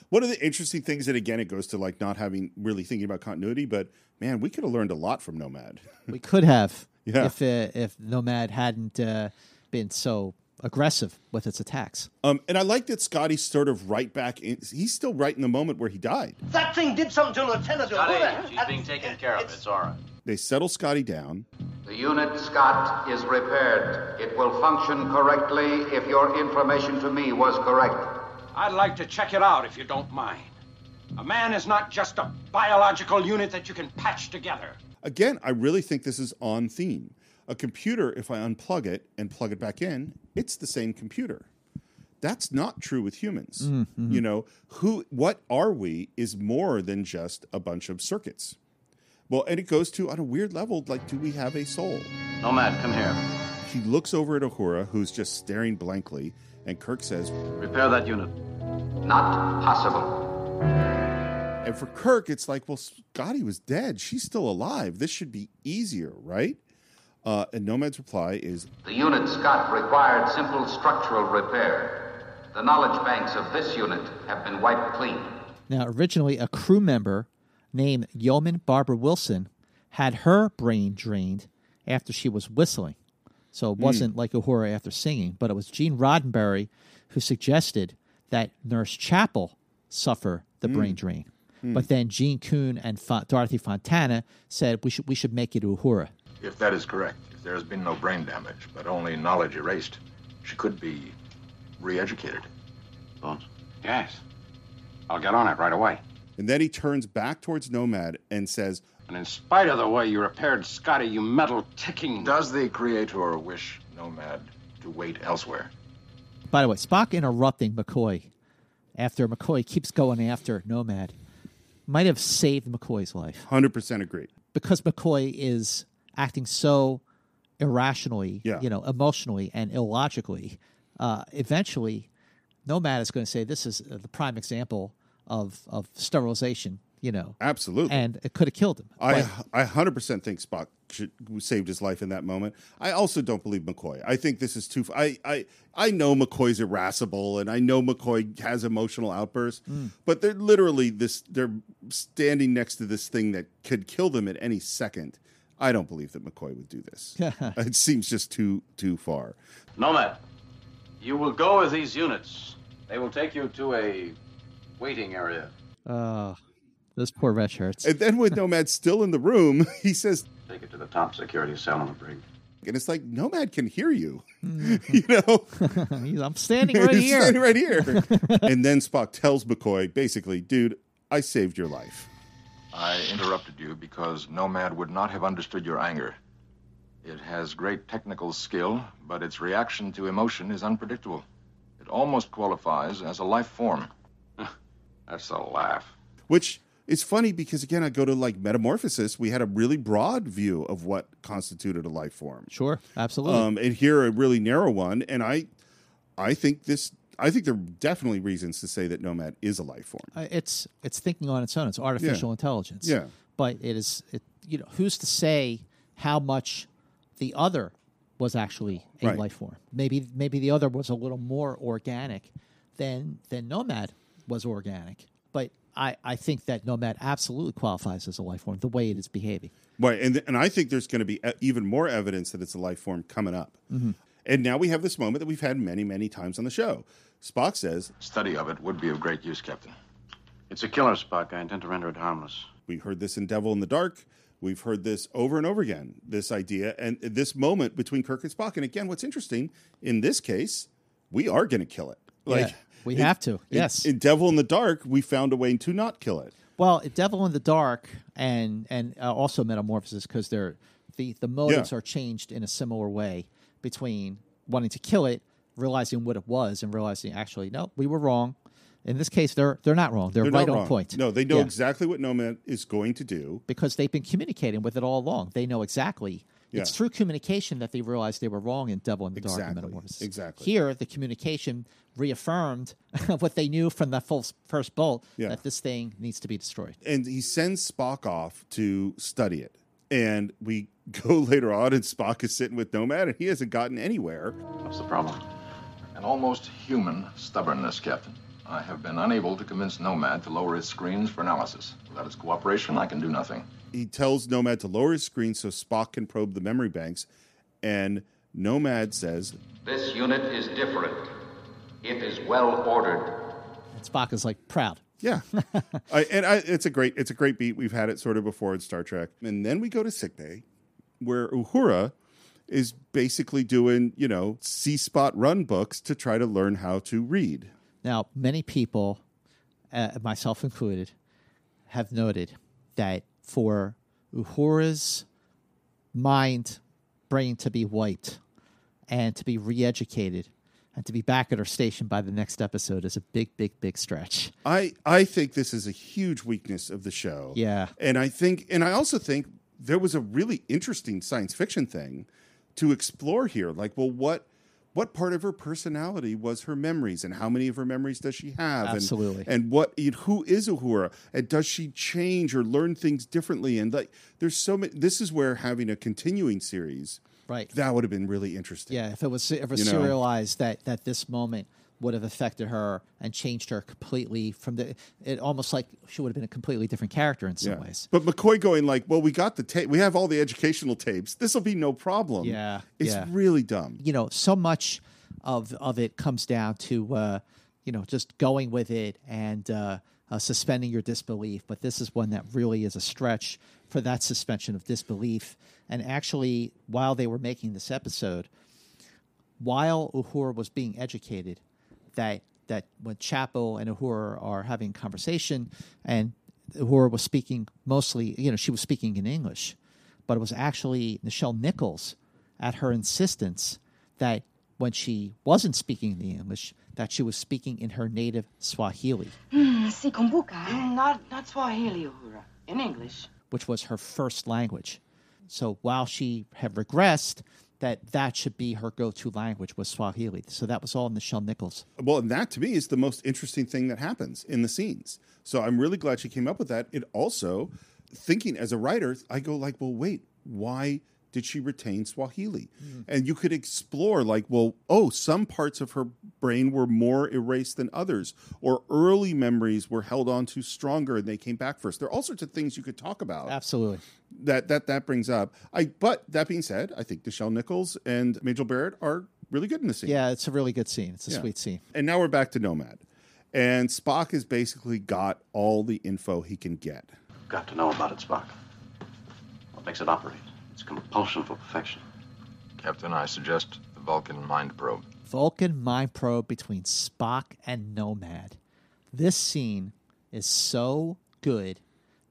One of the interesting things that again it goes to like not having really thinking about continuity, but man, we could have learned a lot from Nomad. We could have Yeah. if uh, if Nomad hadn't uh, been so aggressive with its attacks. Um, and I like that Scotty's sort of right back in. He's still right in the moment where he died. That thing did something to Lieutenant Scotty, Uhura. she's being taken care of. It's all right. They settle Scotty down. The unit, Scott, is repaired. It will function correctly if your information to me was correct. I'd like to check it out if you don't mind. A man is not just a biological unit that you can patch together. Again, I really think this is on theme. A computer, if I unplug it and plug it back in, it's the same computer. That's not true with humans. Mm-hmm. You know, who what are we is more than just a bunch of circuits. Well, and it goes to on a weird level, like, do we have a soul? Nomad, come here. He looks over at Uhura, who's just staring blankly, and Kirk says, Repair that unit. Not possible. And for Kirk, it's like, well, Scotty was dead. She's still alive. This should be easier, right? Uh, and Nomad's reply is, The unit, Scott, required simple structural repair. The knowledge banks of this unit have been wiped clean. Now, originally, a crew member named Yeoman Barbara Wilson had her brain drained after she was whistling. So it hmm. wasn't like Uhura after singing, but it was Gene Roddenberry who suggested that Nurse Chapel suffer the hmm. brain drain. Hmm. But then Gene Coon and Fa- Dorothy Fontana said we should we should make it Uhura. If that is correct, if there has been no brain damage, but only knowledge erased, she could be re-educated. Thoughts? Yes. I'll get on it right away. and then he turns back towards Nomad and says, And in spite of the way you repaired Scotty, you metal ticking. Does the Creator wish Nomad to wait elsewhere? By the way, Spock interrupting McCoy after McCoy keeps going after Nomad might have saved McCoy's life. 100% agree. because McCoy is acting so irrationally, Yeah. you know, emotionally and illogically, uh, eventually, Nomad is going to say this is uh, the prime example of of sterilization, you know, Absolutely. and it could have killed him. I But- I 100% think Spock should, saved his life in that moment. I also don't believe McCoy. I think this is too. I I I know McCoy's irascible, and I know McCoy has emotional outbursts, but they're literally this. They're standing next to this thing that could kill them at any second. I don't believe that McCoy would do this. it seems just too too far. Nomad, you will go with these units. They will take you to a waiting area. uh, those poor red shirts. And then with Nomad still in the room, he says, Take it to the top security cell on the brig. and it's like Nomad can hear you. Mm-hmm. you know, I'm standing right He's here. standing right here. and then Spock tells McCoy, basically, dude, I saved your life. I interrupted you because Nomad would not have understood your anger. It has great technical skill, but its reaction to emotion is unpredictable. It almost qualifies as a life form. That's a laugh. Which is funny because again, I go to like Metamorphosis. We had a really broad view of what constituted a life form. Sure, absolutely. Um, and here a really narrow one. And I, I think this. I think there are definitely reasons to say that Nomad is a life form. Uh, it's it's thinking on its own. It's artificial Yeah. intelligence. Yeah. but it is. It, you know, who's to say how much the other was actually a Right. life form? Maybe maybe the other was a little more organic than than Nomad was organic. But I I think that Nomad absolutely qualifies as a life form the way it is behaving. Right, and and I think there's going to be e- even more evidence that it's a life form coming up. Mm-hmm. And now we have this moment that we've had many, many times on the show. Spock says, Study of it would be of great use, Captain. It's a killer, Spock. I intend to render it harmless. We heard this in Devil in the Dark. We've heard this over and over again, this idea and this moment between Kirk and Spock. And again, what's interesting in this case, we are going to kill it. Like Yeah, we in- have to. in- Yes. In, Devil in the Dark, we found a way to not kill it. Well, Devil in the Dark and and uh, also Metamorphosis because they're the the motives Yeah. are changed in a similar way between wanting to kill it, realizing what it was, and realizing actually no, we were wrong. In this case, they're they're not wrong. They're, They're right not on point. No, they know Yeah. exactly what Nomad is going to do. because they've been communicating with it all along. They know exactly. It's through communication that they realized they were wrong in Devil in the Dark and Exactly. Metamorphosis. Exactly. Here, the communication reaffirmed what they knew from the full first bolt Yeah. that this thing needs to be destroyed. and he sends Spock off to study it. And we go later on, and Spock is sitting with Nomad, and he hasn't gotten anywhere. What's the problem? An almost human stubbornness, Captain. I have been unable to convince Nomad to lower his screens for analysis. Without his cooperation, I can do nothing. He tells Nomad to lower his screen so Spock can probe the memory banks, and Nomad says, This unit is different. It is well ordered. And Spock is like proud. Yeah, I, and I, it's a great it's a great beat. We've had it sort of before in Star Trek, and then we go to sickbay, where Uhura is basically doing you know See Spot Run books to try to learn how to read. Now, many people, uh, myself included, have noted that for Uhura's mind, brain to be wiped and to be re educated and to be back at her station by the next episode is a big, big, big stretch. I I think this is a huge weakness of the show. Yeah. And I think and I also think there was a really interesting science fiction thing to explore here. Like, well, what what part of her personality was her memories and how many of her memories does she have? And- Absolutely. And, what who is Uhura? And does she change or learn things differently? And like there's so many this is where having a continuing series Right. that would have been really interesting. Yeah, if it was if it was You know? serialized that that this moment would have affected her and changed her completely from the it almost like she would have been a completely different character in some ways. But McCoy going like, well, we got the tape. We have all the educational tapes. This will be no problem. Yeah, It's yeah. really dumb. you know, so much of of it comes down to uh, you know just going with it and uh, uh, suspending your disbelief. But this is one that really is a stretch for that suspension of disbelief. And actually, while they were making this episode, while Uhura was being educated, that that when Chapel and Uhura are having conversation, and Uhura was speaking mostly, you know, she was speaking in English, but it was actually Nichelle Nichols, at her insistence, that when she wasn't speaking the English, that she was speaking in her native Swahili, hmm, Sikumbuka. Hmm, not, not Swahili, Uhura. In English. which was her first language. So while she had regressed, that that should be her go-to language was Swahili. So that was all Nichelle Nichols. Well, and that to me is the most interesting thing that happens in the scenes. So I'm really glad she came up with that. It also, thinking as a writer, I go like, well, wait, why did she retain Swahili? Hmm. And you could explore like, well, oh, some parts of her brain were more erased than others, or early memories were held on to stronger and they came back first. There are all sorts of things you could talk about Absolutely. that that that brings up. I but that being said, I think Nichelle Nichols and Majel Barrett are really good in the scene. Yeah, it's a really good scene. It's a Yeah. sweet scene. And now we're back to Nomad. And Spock has basically got all the info he can get. Got to know about it, Spock. What makes it operate? It's compulsion for perfection. Captain, I suggest the Vulcan mind probe. Vulcan mind probe between Spock and Nomad. This scene is so good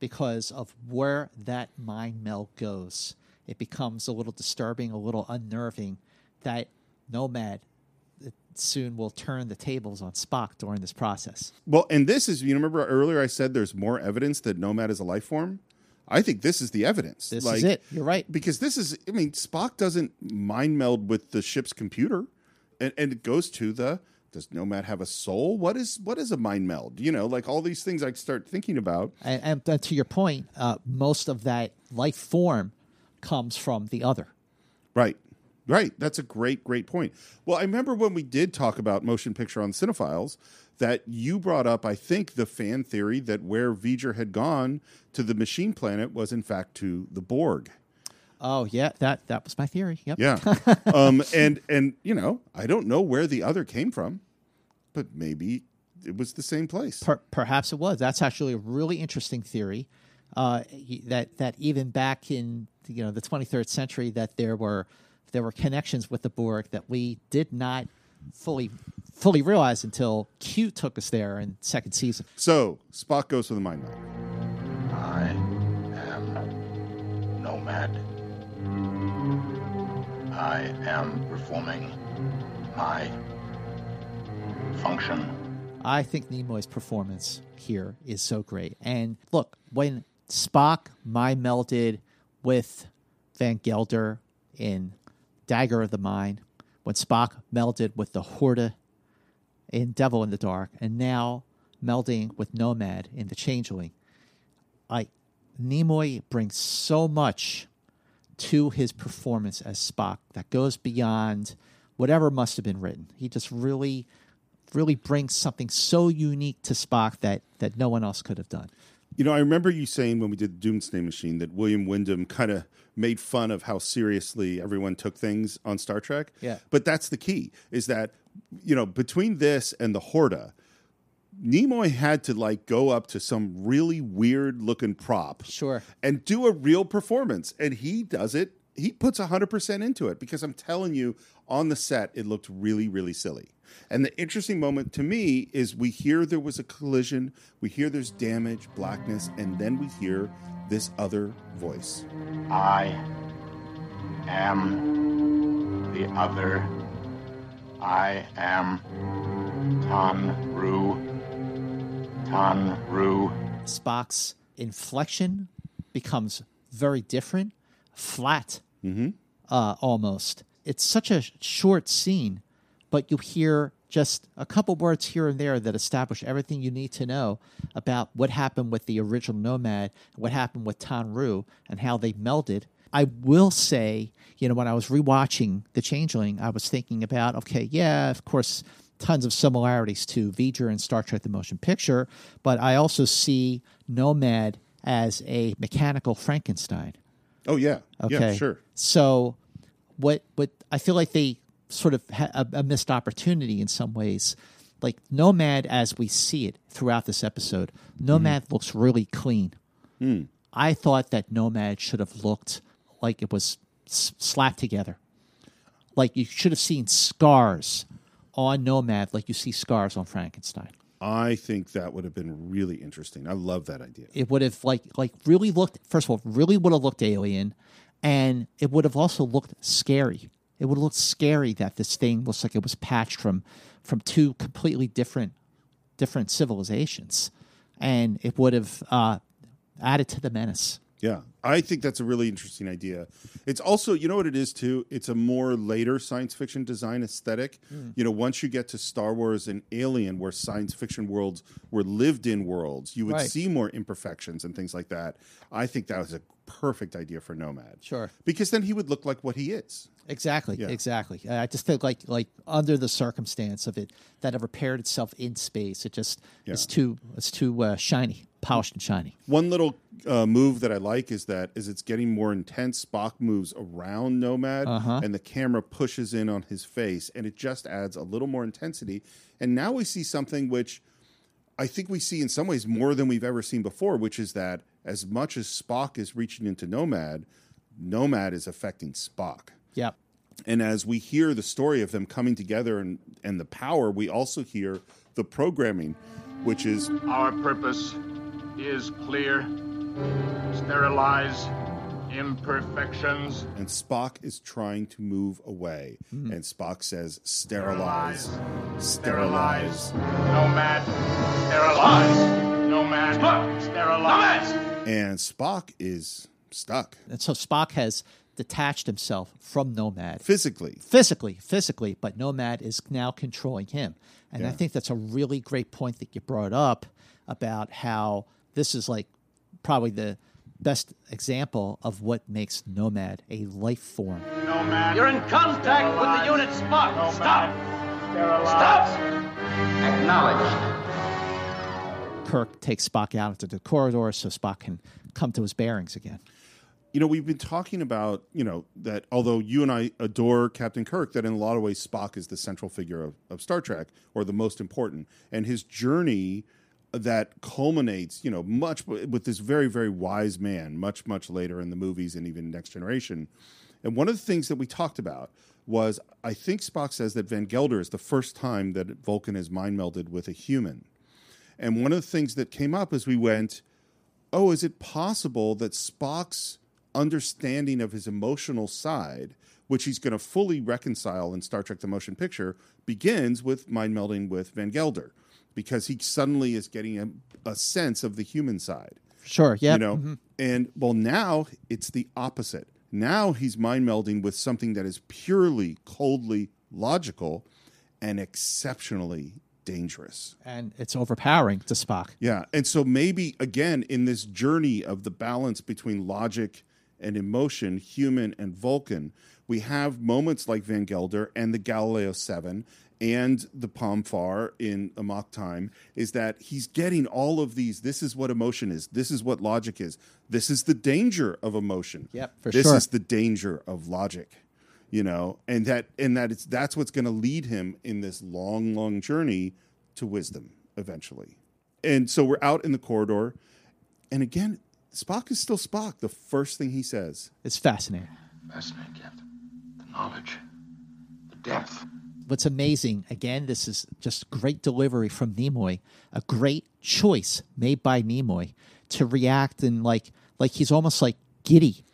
because of where that mind meld goes. It becomes a little disturbing, a little unnerving that Nomad soon will turn the tables on Spock during this process. Well, and this is you remember earlier I said there's more evidence that Nomad is a life form. I think this is the evidence. This is it. You're right. Because this is I mean, Spock doesn't mind meld with the ship's computer. And and it goes to the does Nomad have a soul? What is what is a mind meld? You know, like all these things I start thinking about. And, and, and to your point, uh, most of that life form comes from the other. Right. Right. That's a great, great point. Well, I remember when we did talk about motion picture on Cinephiles that you brought up, I think, the fan theory that where V'ger had gone to the machine planet was in fact to the Borg. Oh yeah, that that was my theory. Yep. Yeah. um, and and you know, I don't know where the other came from, but maybe it was the same place. Per- perhaps it was. That's actually a really interesting theory. Uh, that that even back in you know the 23rd century, that there were there were connections with the Borg that we did not fully fully realize until Q took us there in second season. So Spock goes to the mind meld. I am Nomad. I am performing my function. I think Nimoy's performance here is so great. And look, when Spock mind melded with Van Gelder in Dagger of the Mind, when Spock melded with the Horta in Devil in the Dark, and now melding with Nomad in The Changeling, I Nimoy brings so much to his performance as Spock that goes beyond whatever must have been written. He just really, really brings something so unique to Spock that that no one else could have done. You know, I remember you saying when we did the Doomsday Machine that William Windom kind of made fun of how seriously everyone took things on Star Trek. Yeah. But that's the key is that, you know, between this and the Horta, Nimoy had to like go up to some really weird looking prop. Sure. And do a real performance. And he does it. He puts 100% into it because I'm telling you, on the set, it looked really, really silly. And the interesting moment to me is we hear there was a collision, we hear there's damage, blackness, and then we hear this other voice. I am the other. I am Tan Ru. Tan Ru. Spock's inflection becomes very different, flat, uh, almost. It's such a short scene, but you hear just a couple words here and there that establish everything you need to know about what happened with the original Nomad, what happened with Tan Ru, and how they melded. I will say, you know, when I was rewatching The Changeling, I was thinking about, okay, yeah, of course, tons of similarities to V'ger and Star Trek: The Motion Picture, but I also see Nomad as a mechanical Frankenstein. Oh, yeah. Okay, Yeah, sure. So, what what I feel like they sort of had a, a missed opportunity in some ways. Like Nomad, as we see it throughout this episode, Nomad looks really clean. Hmm. I thought that Nomad should have looked like it was s- slapped together. Like you should have seen scars on Nomad, like you see scars on Frankenstein. I think that would have been really interesting. I love that idea. It would have like like really looked. First of all, really would have looked alien, and it would have also looked scary. It would have looked scary that this thing looks like it was patched from from two completely different different civilizations, and it would have uh, added to the menace. Yeah, I think that's a really interesting idea. It's also, you know what it is too? It's a more later science fiction design aesthetic. Mm. You know, once you get to Star Wars and Alien, where science fiction worlds were lived in worlds, you would Right. see more imperfections and things like that. I think that was a perfect idea for Nomad. Sure. Because then he would look like what he is. Exactly, Yeah. exactly. I just think like like under the circumstance of it that it repaired itself in space, it just it's Yeah. too it's too uh, shiny, polished and shiny. One little uh, move that I like is that as it's getting more intense, Spock moves around Nomad, Uh-huh. and the camera pushes in on his face, and it just adds a little more intensity. And now we see something which I think we see in some ways more than we've ever seen before, which is that as much as Spock is reaching into Nomad, Nomad is affecting Spock. Yep. And as we hear the story of them coming together and, and the power, we also hear the programming, which is Our purpose is clear. Sterilize imperfections. and Spock is trying to move away. Hmm. And Spock says, sterilize, sterilize. Nomad. Sterilize. Nomad. Sterilize. And Spock is stuck And so Spock has detached himself from Nomad physically. physically, physically, but Nomad is now controlling him. And I think that's a really great point that you brought up about how this is like probably the best example of what makes Nomad a life form. Nomad. You're in contact with the unit Spock. Stop! Sterilize. Stop! Acknowledged. Kirk takes Spock out into the corridor so Spock can come to his bearings again. You know, we've been talking about, you know, that although you and I adore Captain Kirk, that in a lot of ways Spock is the central figure of, of Star Trek or the most important. And his journey that culminates, you know, much with this very, very wise man, much, much later in the movies and even Next Generation. And one of the things that we talked about was I think Spock says that Van Gelder is the first time that Vulcan is mind melded with a human. And one of the things that came up as we went, oh, is it possible that Spock's understanding of his emotional side, which he's going to fully reconcile in Star Trek The Motion Picture, begins with mind melding with Van Gelder because he suddenly is getting a, a sense of the human side. Sure, yeah. You know, mm-hmm. and well, now it's the opposite. Now he's mind melding with something that is purely, coldly logical and exceptionally dangerous. And it's overpowering to Spock. Yeah. And so maybe again in this journey of the balance between logic and emotion, human and Vulcan. We have moments like Van Gelder and the Galileo 7 and the Pon farr in Amok Time is that he's getting all of these. This is what emotion is. This is what logic is. This is the danger of emotion. Yep, for this sure. is the danger of logic. You know, and that and that it's that's what's going to lead him in this long, long journey to wisdom eventually. And so we're out in the corridor, and again, Spock is still Spock. The first thing he says, It's fascinating. Fascinating, Captain. The knowledge, the depth. What's amazing, again, this is just great delivery from Nimoy, a great choice made by Nimoy to react and like like he's almost like giddy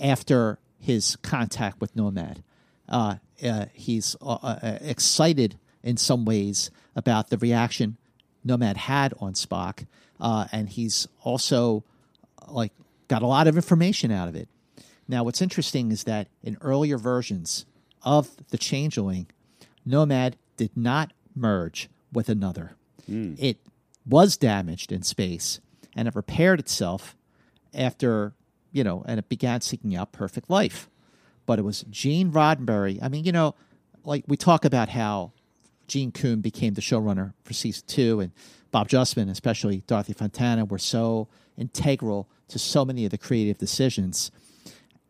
after his contact with Nomad. Uh, uh, he's uh, uh, excited in some ways about the reaction Nomad had on Spock, uh, and he's also like got a lot of information out of it. Now, what's interesting is that in earlier versions of the Changeling, Nomad did not merge with another. Hmm. It was damaged in space, and it repaired itself after you know, and it began seeking out perfect life. But it was Gene Roddenberry. I mean, you know, like we talk about how Gene Coon became the showrunner for season two, and Bob Justman, especially Dorothy Fontana, were so integral to so many of the creative decisions.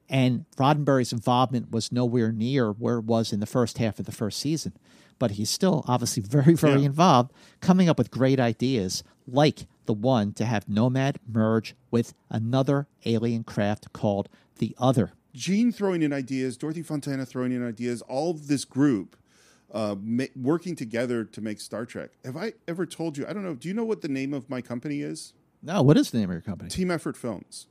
And Roddenberry's involvement was nowhere near where it was in the first half of the first season. But he's still obviously very, very Yeah. involved, coming up with great ideas like the one to have Nomad merge with another alien craft called the Other. Gene throwing in ideas, Dorothy Fontana throwing in ideas, all of this group uh, ma- working together to make Star Trek. Have I ever told you? I don't know. Do you know what the name of my company is? No, what is the name of your company? Team Effort Films.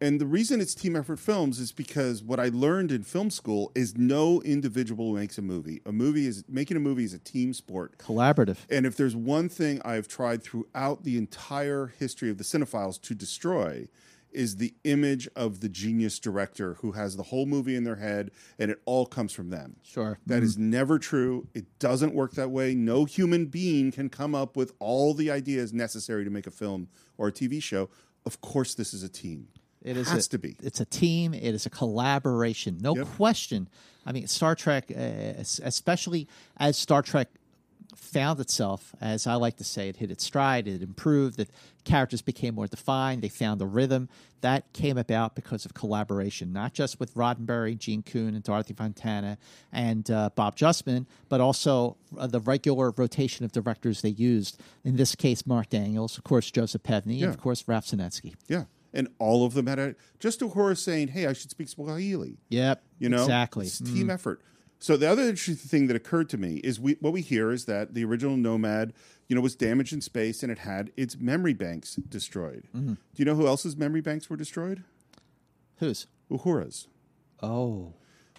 And the reason it's Team Effort Films is because what I learned in film school is no individual makes a movie. A movie is making a movie is a team sport. Collaborative. And if there's one thing I've tried throughout the entire history of the Cinephiles to destroy, is the image of the genius director who has the whole movie in their head and it all comes from them. Sure. That is mm-hmm. never true. It doesn't work that way. No human being can come up with all the ideas necessary to make a film or a TV show. Of course, this is a team. It is has a, to be. It's a team. It is a collaboration. No Yep. question. I mean, Star Trek, uh, especially as Star Trek found itself, as I like to say, it hit its stride. It improved. The characters became more defined. They found a rhythm that came about because of collaboration, not just with Roddenberry, Gene Coon, and Dorothy Fontana, and uh, Bob Justman, but also uh, the regular rotation of directors they used. In this case, Mark Daniels, of course, Joseph Pevney, Yeah. and of course, Ralph Senensky. Yeah. And all of them had a just Uhura saying, Hey, I should speak Swahili. Yep. You know? Exactly. It's team Mm. effort. So the other interesting thing that occurred to me is we what we hear is that the original Nomad, you know, was damaged in space and it had its memory banks destroyed. Mhm. Do you know who else's memory banks were destroyed? Whose? Uhura's. Oh.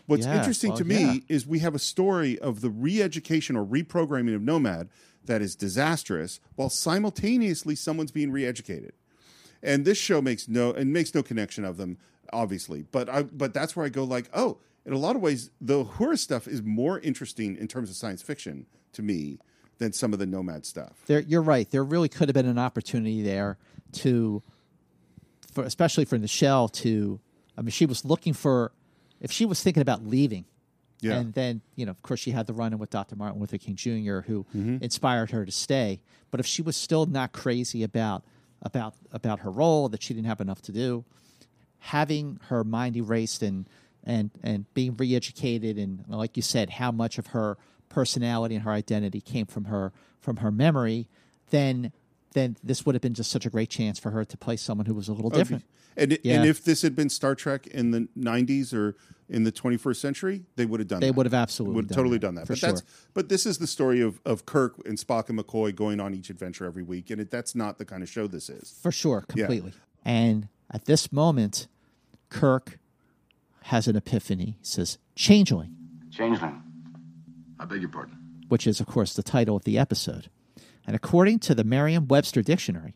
What's Yeah, interesting well, to me yeah. is we have a story of the re-education or reprogramming of Nomad that is disastrous, while simultaneously someone's being re-educated. And this show makes no and makes no connection of them, obviously. But I but that's where I go like, oh, in a lot of ways, the Uhura stuff is more interesting in terms of science fiction to me than some of the Nomad stuff. There, you're right. There really could have been an opportunity there to, for especially for Nichelle to. I mean, she was looking for, if she was thinking about leaving, Yeah. and then you know, of course, she had the run-in with Dr. Martin Luther King Jr., who Mhm. inspired her to stay. But if she was still not crazy about about about her role, that she didn't have enough to do, having her mind erased and and and being re-educated and like you said how much of her personality and her identity came from her from her memory then then this would have been just such a great chance for her to play someone who was a little Okay. different And Yeah. and if this had been Star Trek in the '90s or in the 21st century, they would have done. That. They that. would have absolutely would have done totally that, done that. for but that's sure. but this is the story of of Kirk and Spock and McCoy going on each adventure every week, and it, that's not the kind of show this is. for sure Yeah. completely and at this moment kirk has an epiphany he says changeling Changeling. I beg your pardon. which is, of course, the title of the episode. And according to the Merriam Webster Dictionary,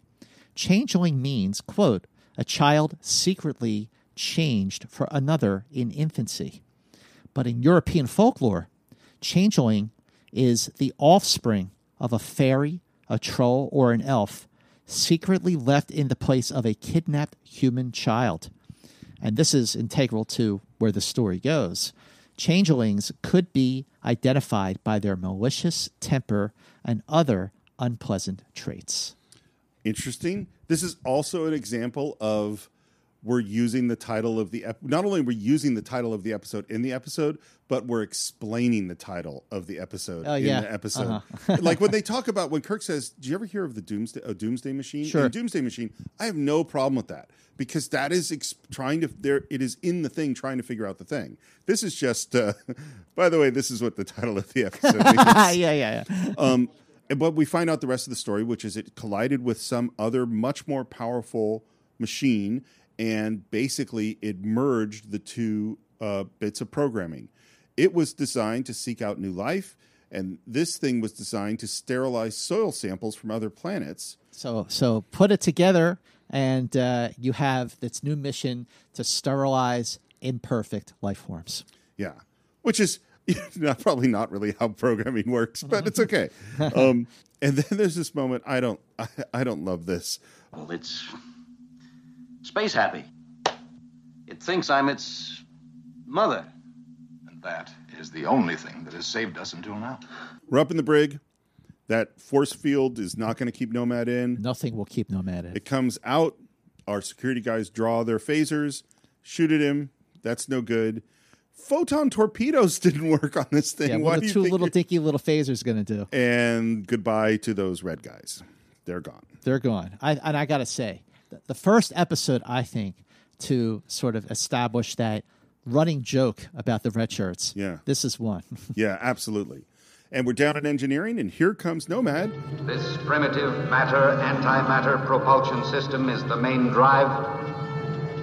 changeling means, quote, a child secretly changed for another in infancy. But in European folklore, changeling is the offspring of a fairy, a troll, or an elf secretly left in the place of a kidnapped human child. and this is integral to where the story goes. Changelings could be identified by their malicious temper and other unpleasant traits. Interesting. This is also an example of we're using the title of the ep- not only we're using the title of the episode in the episode, but we're explaining the title of the episode Oh, in yeah. the episode. Uh-huh. like when they talk about when Kirk says, "Do you ever hear of the Doomsday Doomsday Machine?" Sure. In Doomsday Machine, I have no problem with that because that is trying to there. It is in the thing trying to figure out the thing. This is just. Uh, by the way, this is what the title of the episode is. yeah, yeah, yeah. um, and- but we find out the rest of the story, which is it collided with some other much more powerful machine, and basically it merged the two uh, bits of programming. It was designed to seek out new life, and this thing was designed to sterilize soil samples from other planets. So, so put it together, and uh, you have this new mission to sterilize imperfect life forms. Yeah, which is not, probably not really how programming works, but it's okay. um, and then there's this moment I don't I, I don't love this. Well, it's space happy. It thinks I'm its mother. And that is the only thing that has saved us until now. We're up in the brig. That force field is not going to keep Nomad in. Nothing will keep Nomad in. It comes out. Our security guys draw their phasers, shoot at him. That's no good. Photon torpedoes didn't work on this thing. Yeah, what do the two think little you're- dinky little phasers going to do? And goodbye to those red guys. They're gone. They're gone. I, and I got to say, the, the first episode, I think, to sort of establish that running joke about the red shirts. Yeah. This is one. Yeah, absolutely. And we're down in engineering, and here comes Nomad. This primitive matter antimatter propulsion system is the main drive.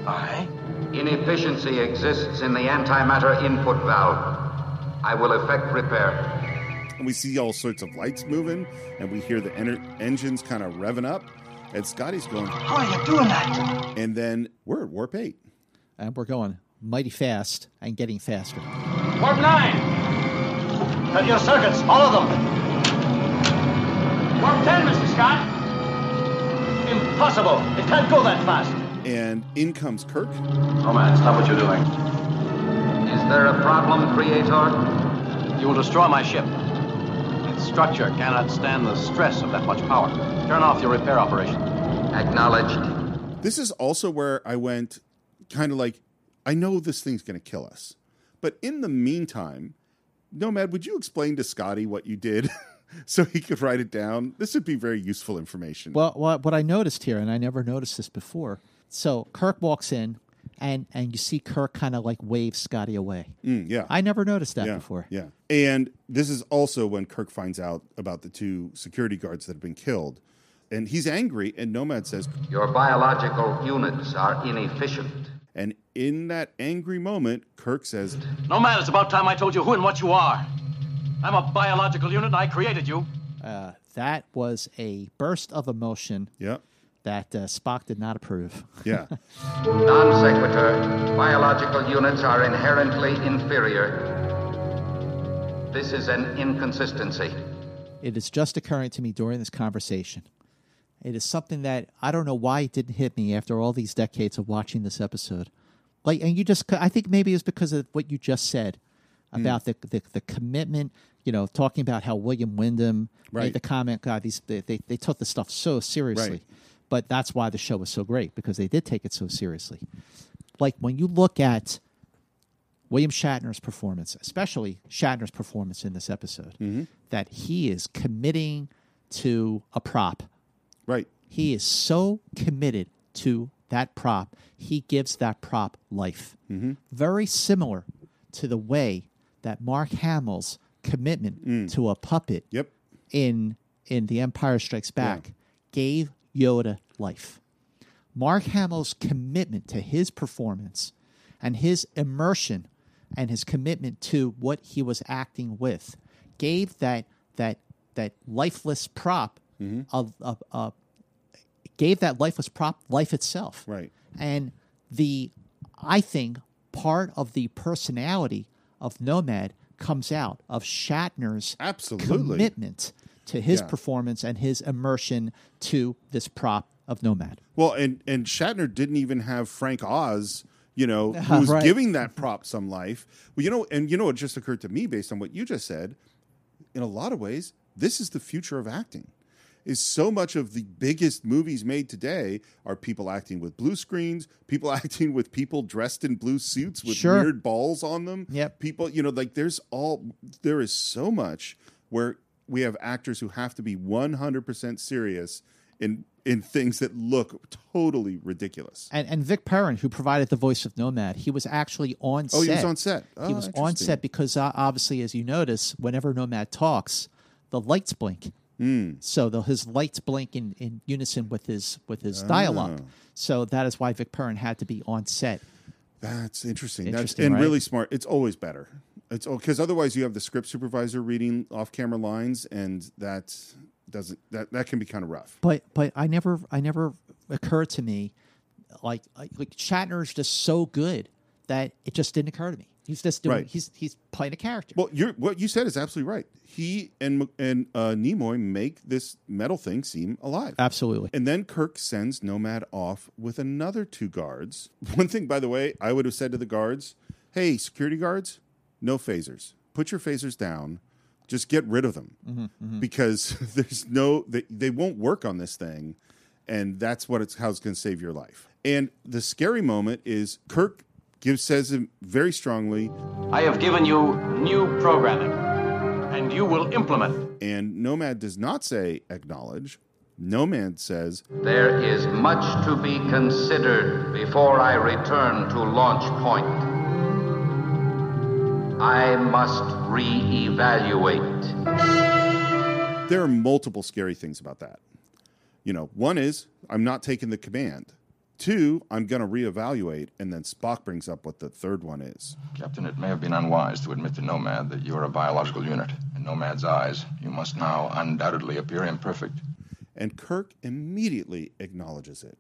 Aye. Inefficiency exists in the antimatter input valve. I will effect repair. And we see all sorts of lights moving, and we hear the ener- engines kind of revving up. And Scotty's going, How are you doing that? and then we're at warp eight. and we're going mighty fast and getting faster. Warp 9! Cut your circuits, all of them. Warp 10, Mr. Scott! Impossible. It can't go that fast. And in comes Kirk. Oh, man, stop what you're doing. Is there a problem, Creator? You will destroy my ship. Its structure cannot stand the stress of that much power. Turn off your repair operation. Acknowledged. This is also where I went kind of like, I know this thing's going to kill us. But in the meantime, Nomad, would you explain to Scotty what you did so he could write it down? This would be very useful information. Well, what, what I noticed here, and I never noticed this before. So Kirk walks in, and and you see Kirk kind of like wave Scotty away. Mm, yeah. I never noticed that yeah, before. Yeah. And this is also when Kirk finds out about the two security guards that have been killed. And he's angry, and Nomad says, Your biological units are inefficient. and in that angry moment, Kirk says, Nomad, it's about time I told you who and what you are. I'm a biological unit. and I created you. Uh, that was a burst of emotion Yeah. that uh, Spock did not approve. Yeah. Non sequitur. Biological units are inherently inferior. This is an inconsistency. It is just occurring to me during this conversation. It is something that I don't know why it didn't hit me after all these decades of watching this episode. Like, and you just, I think maybe it's because of what you just said hmm. about the, the the commitment. You know, talking about how William Windom Right. made the comment, God, uh, these they, they, they took the stuff so seriously. Right. But that's why the show was so great because they did take it so seriously. Like when you look at William Shatner's performance, especially Shatner's performance in this episode, mm-hmm. that he is committing to a prop. Right. He is so committed to that prop, he gives that prop life. Mm-hmm. Very similar to the way that Mark Hamill's commitment mm. to a puppet Yep. in in The Empire Strikes Back gave Yoda life. Mark Hamill's commitment to his performance and his immersion and his commitment to what he was acting with gave that that that lifeless prop Mm-hmm. of, of, of gave that lifeless prop life itself. Right. And the I think part of the personality of Nomad comes out of Shatner's Absolutely. commitment to his Yeah. performance and his immersion to this prop of Nomad. Well, and and Shatner didn't even have Frank Oz you know, who's Right. giving that prop some life. Well, you know, and you know it just occurred to me based on what you just said. In a lot of ways, this is the future of acting. Is so much of the biggest movies made today are people acting with blue screens, people acting with people dressed in blue suits with Sure. weird balls on them. Yep. People, you know, like there's all there is so much where we have actors who have to be 100% serious in in things that look totally ridiculous. And and Vic Perrin, who provided the voice of Nomad, he was actually on set. Oh, he was on set. he Oh, was on set because uh, obviously, as you notice, whenever Nomad talks, the lights blink. Hmm. So the, his lights blink in, in unison with his with his dialogue. Ah. So that is why Vic Perrin had to be on set. That's interesting. Interesting, That's and right? really smart. It's always better. It's because otherwise you have the script supervisor reading off-camera lines, and that doesn't that that can be kind of rough. But but I never I never occurred to me like like, like Shatner's just so good that it just didn't occur to me. He's just doing Right. he's he's playing a character. Well, you're, what you said is absolutely right. He and and uh, Nimoy make this metal thing seem alive. Absolutely. And then Kirk sends Nomad off with another two guards. One thing, by the way, I would have said to the guards, "Hey, security guards, no phasers. Put your phasers down. Just get rid of them Mm-hmm, because there's no they, they won't work on this thing, and that's what it's how it's going to save your life." And the scary moment is Kirk gives says it very strongly, I have given you new programming, and you will implement. and Nomad does not say acknowledge. Nomad says, There is much to be considered before I return to launch point. I must re-evaluate. There are multiple scary things about that. You know, one is I'm not taking the command. Two, I'm going to reevaluate, and then Spock brings up what the third one is. Captain, it may have been unwise to admit to Nomad that you're a biological unit. In Nomad's eyes, you must now undoubtedly appear imperfect. And Kirk immediately acknowledges it.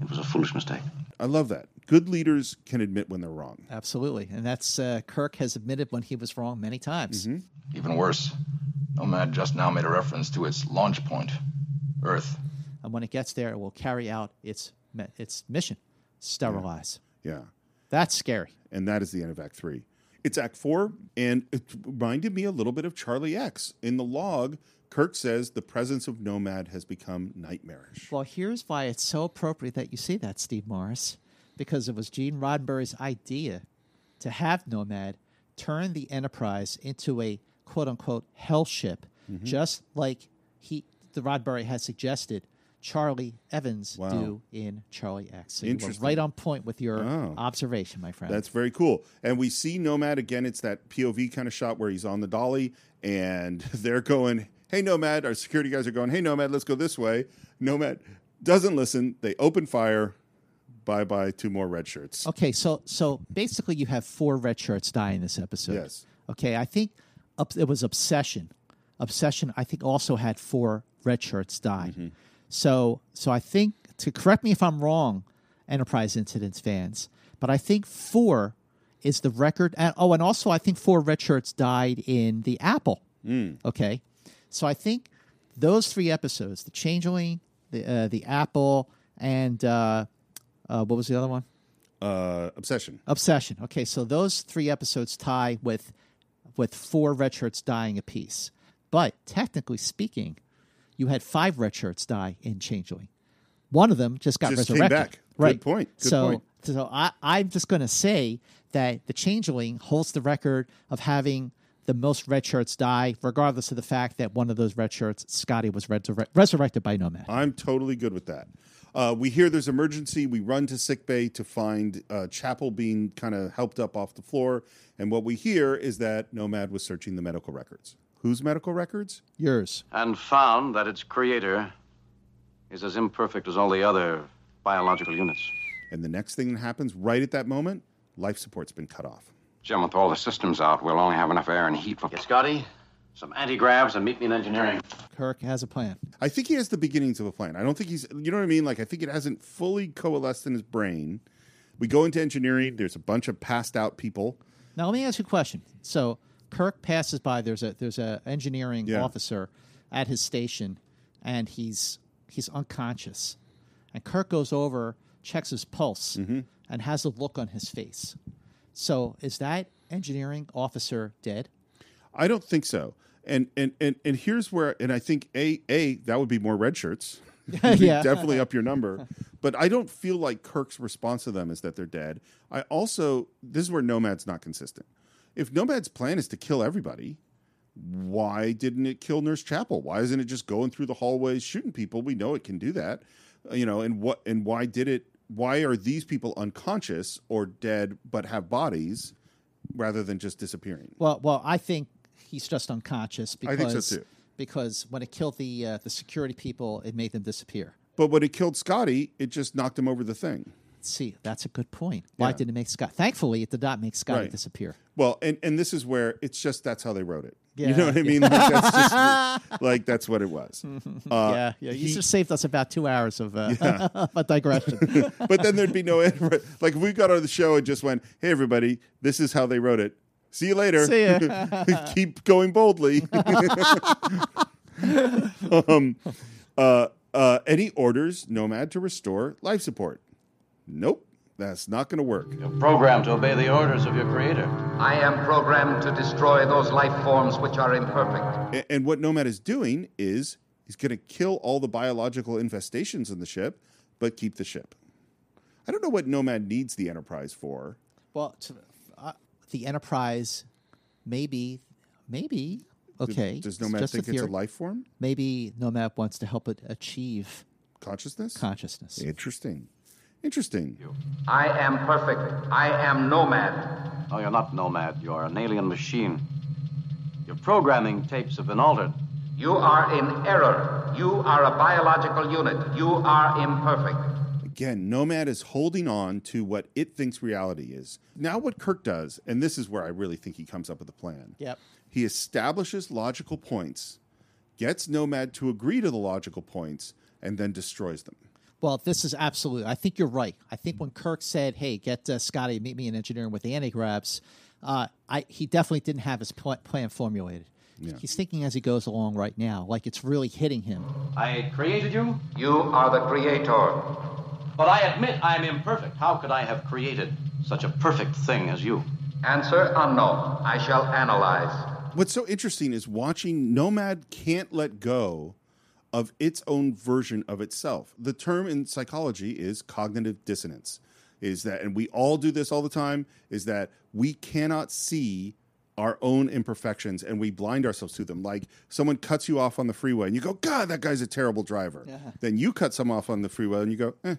It was a foolish mistake. I love that. Good leaders can admit when they're wrong. Absolutely. And that's uh, Kirk has admitted when he was wrong many times. Even worse, Nomad just now made a reference to its launch point, Earth. And when it gets there, it will carry out its me- its mission, sterilize. Yeah. That's scary. And that is the end of Act Three. It's Act Four, and it reminded me a little bit of Charlie X. In the log, Kirk says the presence of Nomad has become nightmarish. Well, here's why it's so appropriate that you see that, Steve Morris, because it was Gene Roddenberry's idea to have Nomad turn the Enterprise into a quote unquote hell ship, Mm-hmm. just like he the Roddenberry had suggested Charlie Evans Wow. do in Charlie X. So you were right on point with your Oh. observation, my friend. That's very cool. And we see Nomad again. It's that POV kind of shot where he's on the dolly and they're going, Hey, Nomad. Our security guys are going, Hey, Nomad, let's go this way. Nomad doesn't listen. They open fire. Bye bye, two more red shirts. Okay, so so basically, you have four red shirts die in this episode. Yes. Okay, I think up, it was Obsession. Obsession, I think, also had four red shirts die. Mm-hmm. So so I think to correct me if I'm wrong, Enterprise Incidents fans, but I think four is the record. And, oh, and also I think four red shirts died in the Apple. Mm. Okay, so I think those three episodes, the Changeling, the uh, the Apple, and uh, uh, what was the other one? Uh, obsession. Obsession. Okay, so those three episodes tie with with four red shirts dying apiece. But technically speaking, you had five red shirts die in Changeling. One of them just got Just came resurrected. back. Good Right. point. Good so point. so I, I'm just going to say that the Changeling holds the record of having the most red shirts die, regardless of the fact that one of those red shirts, Scotty, was resurre- resurrected by Nomad. I'm totally good with that. Uh, we hear there's emergency. We run to sickbay to find uh, Chapel being kind of helped up off the floor. And what we hear is that Nomad was searching the medical records. Whose medical records? Yours. And found that its creator is as imperfect as all the other biological units. And the next thing that happens right at that moment, life support's been cut off. Jim, with all the systems out, we'll only have enough air and heat for. Get Scotty, some anti-gravs, and meet me in engineering. Kirk has a plan. I think he has the beginnings of a plan. I don't think he's, you know what I mean? Like, I think it hasn't fully coalesced in his brain. We go into engineering, there's a bunch of passed out people. Now let me ask you a question. So Kirk passes by. There's a there's a engineering Yeah. officer at his station, and he's he's unconscious. And Kirk goes over, checks his pulse, Mm-hmm. and has a look on his face. So is that engineering officer dead? I don't think so. And and and and here's where and I think a a that would be more red shirts. Yeah. definitely up your number. But I don't feel like Kirk's response to them is that they're dead. I also this is where Nomad's not consistent. If Nomad's plan is to kill everybody, why didn't it kill Nurse Chapel? Why isn't it just going through the hallways shooting people? We know it can do that. Uh, You know, and what and why did it why are these people unconscious or dead but have bodies rather than just disappearing? Well, well, I think he's just unconscious I because think so, too. because when it killed the uh, the security people, it made them disappear. But when it killed Scotty, it just knocked him over the thing. See, that's a good point. Why Yeah. did it make Scott? Thankfully, it did not make Scotty Right. disappear. Well, and, and this is where it's just that's how they wrote it. Yeah, you know what I yeah. mean? Like that's just like that's what it was. Uh, yeah, yeah. You he- just saved us about two hours of uh, Yeah. a digression. but then there'd be no end. Like if we got on the show and just went, "Hey, everybody, this is how they wrote it. See you later. See ya." Keep going boldly." um, uh, uh, any orders, Nomad, to restore life support? Nope, that's not going to work. You're programmed to obey the orders of your creator. I am programmed to destroy those life forms which are imperfect. A- And what Nomad is doing is he's going to kill all the biological infestations in the ship, but keep the ship. I don't know what Nomad needs the Enterprise for. well, to, uh, the Enterprise, maybe, maybe okay. Does it's Nomad just think it's a life form? Maybe Nomad wants to help it achieve Consciousness? consciousness. Interesting. Interesting. I am perfect. I am nomad. No, you're not Nomad. You're an alien machine. Your programming tapes have been altered. You are in error. You are a biological unit. You are imperfect. Again, Nomad is holding on to what it thinks reality is. Now, what Kirk does, and this is where I really think he comes up with a plan. Yep. He establishes logical points, gets Nomad to agree to the logical points, and then destroys them. Well, this is absolutely. I think you're right. I think when Kirk said, "Hey, get uh, Scotty, meet me in engineering with the anti-gravs," uh, I he definitely didn't have his pl- plan formulated. Yeah. He's thinking as he goes along right now, like it's really hitting him. I created you, You are the creator. But I admit I'm imperfect. How could I have created such a perfect thing as you? Answer unknown. I shall analyze. What's so interesting is watching Nomad can't let go of its own version of itself. The term in psychology is cognitive dissonance. Is that, and we all do this all the time, is that we cannot see our own imperfections and we blind ourselves to them. Like someone cuts you off on the freeway and you go, God, that guy's a terrible driver. Then you cut someone off on the freeway and you go, eh.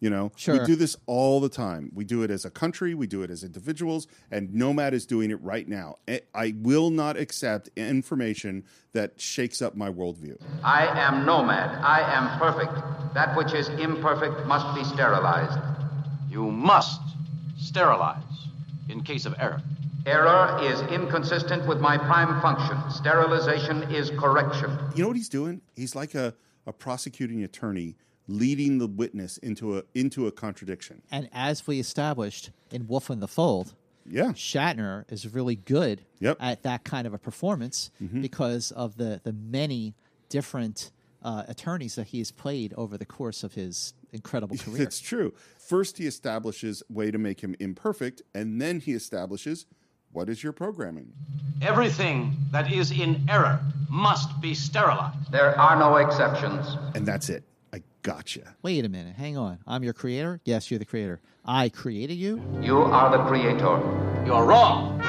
You know, Sure. we do this all the time. We do it as a country, we do it as individuals, and Nomad is doing it right now. I- I will not accept information that shakes up my worldview. I am nomad. I am perfect. That which is imperfect must be sterilized. You must sterilize in case of error. Error is inconsistent with my prime function. Sterilization is correction. You know what he's doing? He's like a, a prosecuting attorney leading the witness into a into a contradiction. And as we established in Wolf in the Fold, Yeah. Shatner is really good Yep. at that kind of a performance Mhm. because of the the many different uh, attorneys that he has played over the course of his incredible career. It's true. First, he establishes way to make him imperfect, and then he establishes what is your programming. everything that is in error must be sterilized. There are no exceptions. And that's it. I gotcha. Wait a minute, hang on. I'm your creator? Yes, you're the creator. I created you? You are the creator. You're wrong.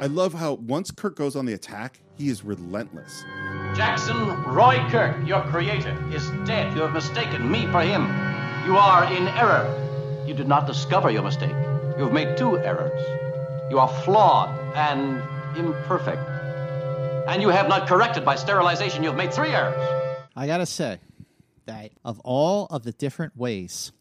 I love how once Kirk goes on the attack, he is relentless. Jackson Roy Kirk, your creator, is dead. You have mistaken me for him. You are in error. You did not discover your mistake. You have made two errors. You are flawed and imperfect. And you have not corrected by sterilization. You have made three errors. I gotta say that of all of the different ways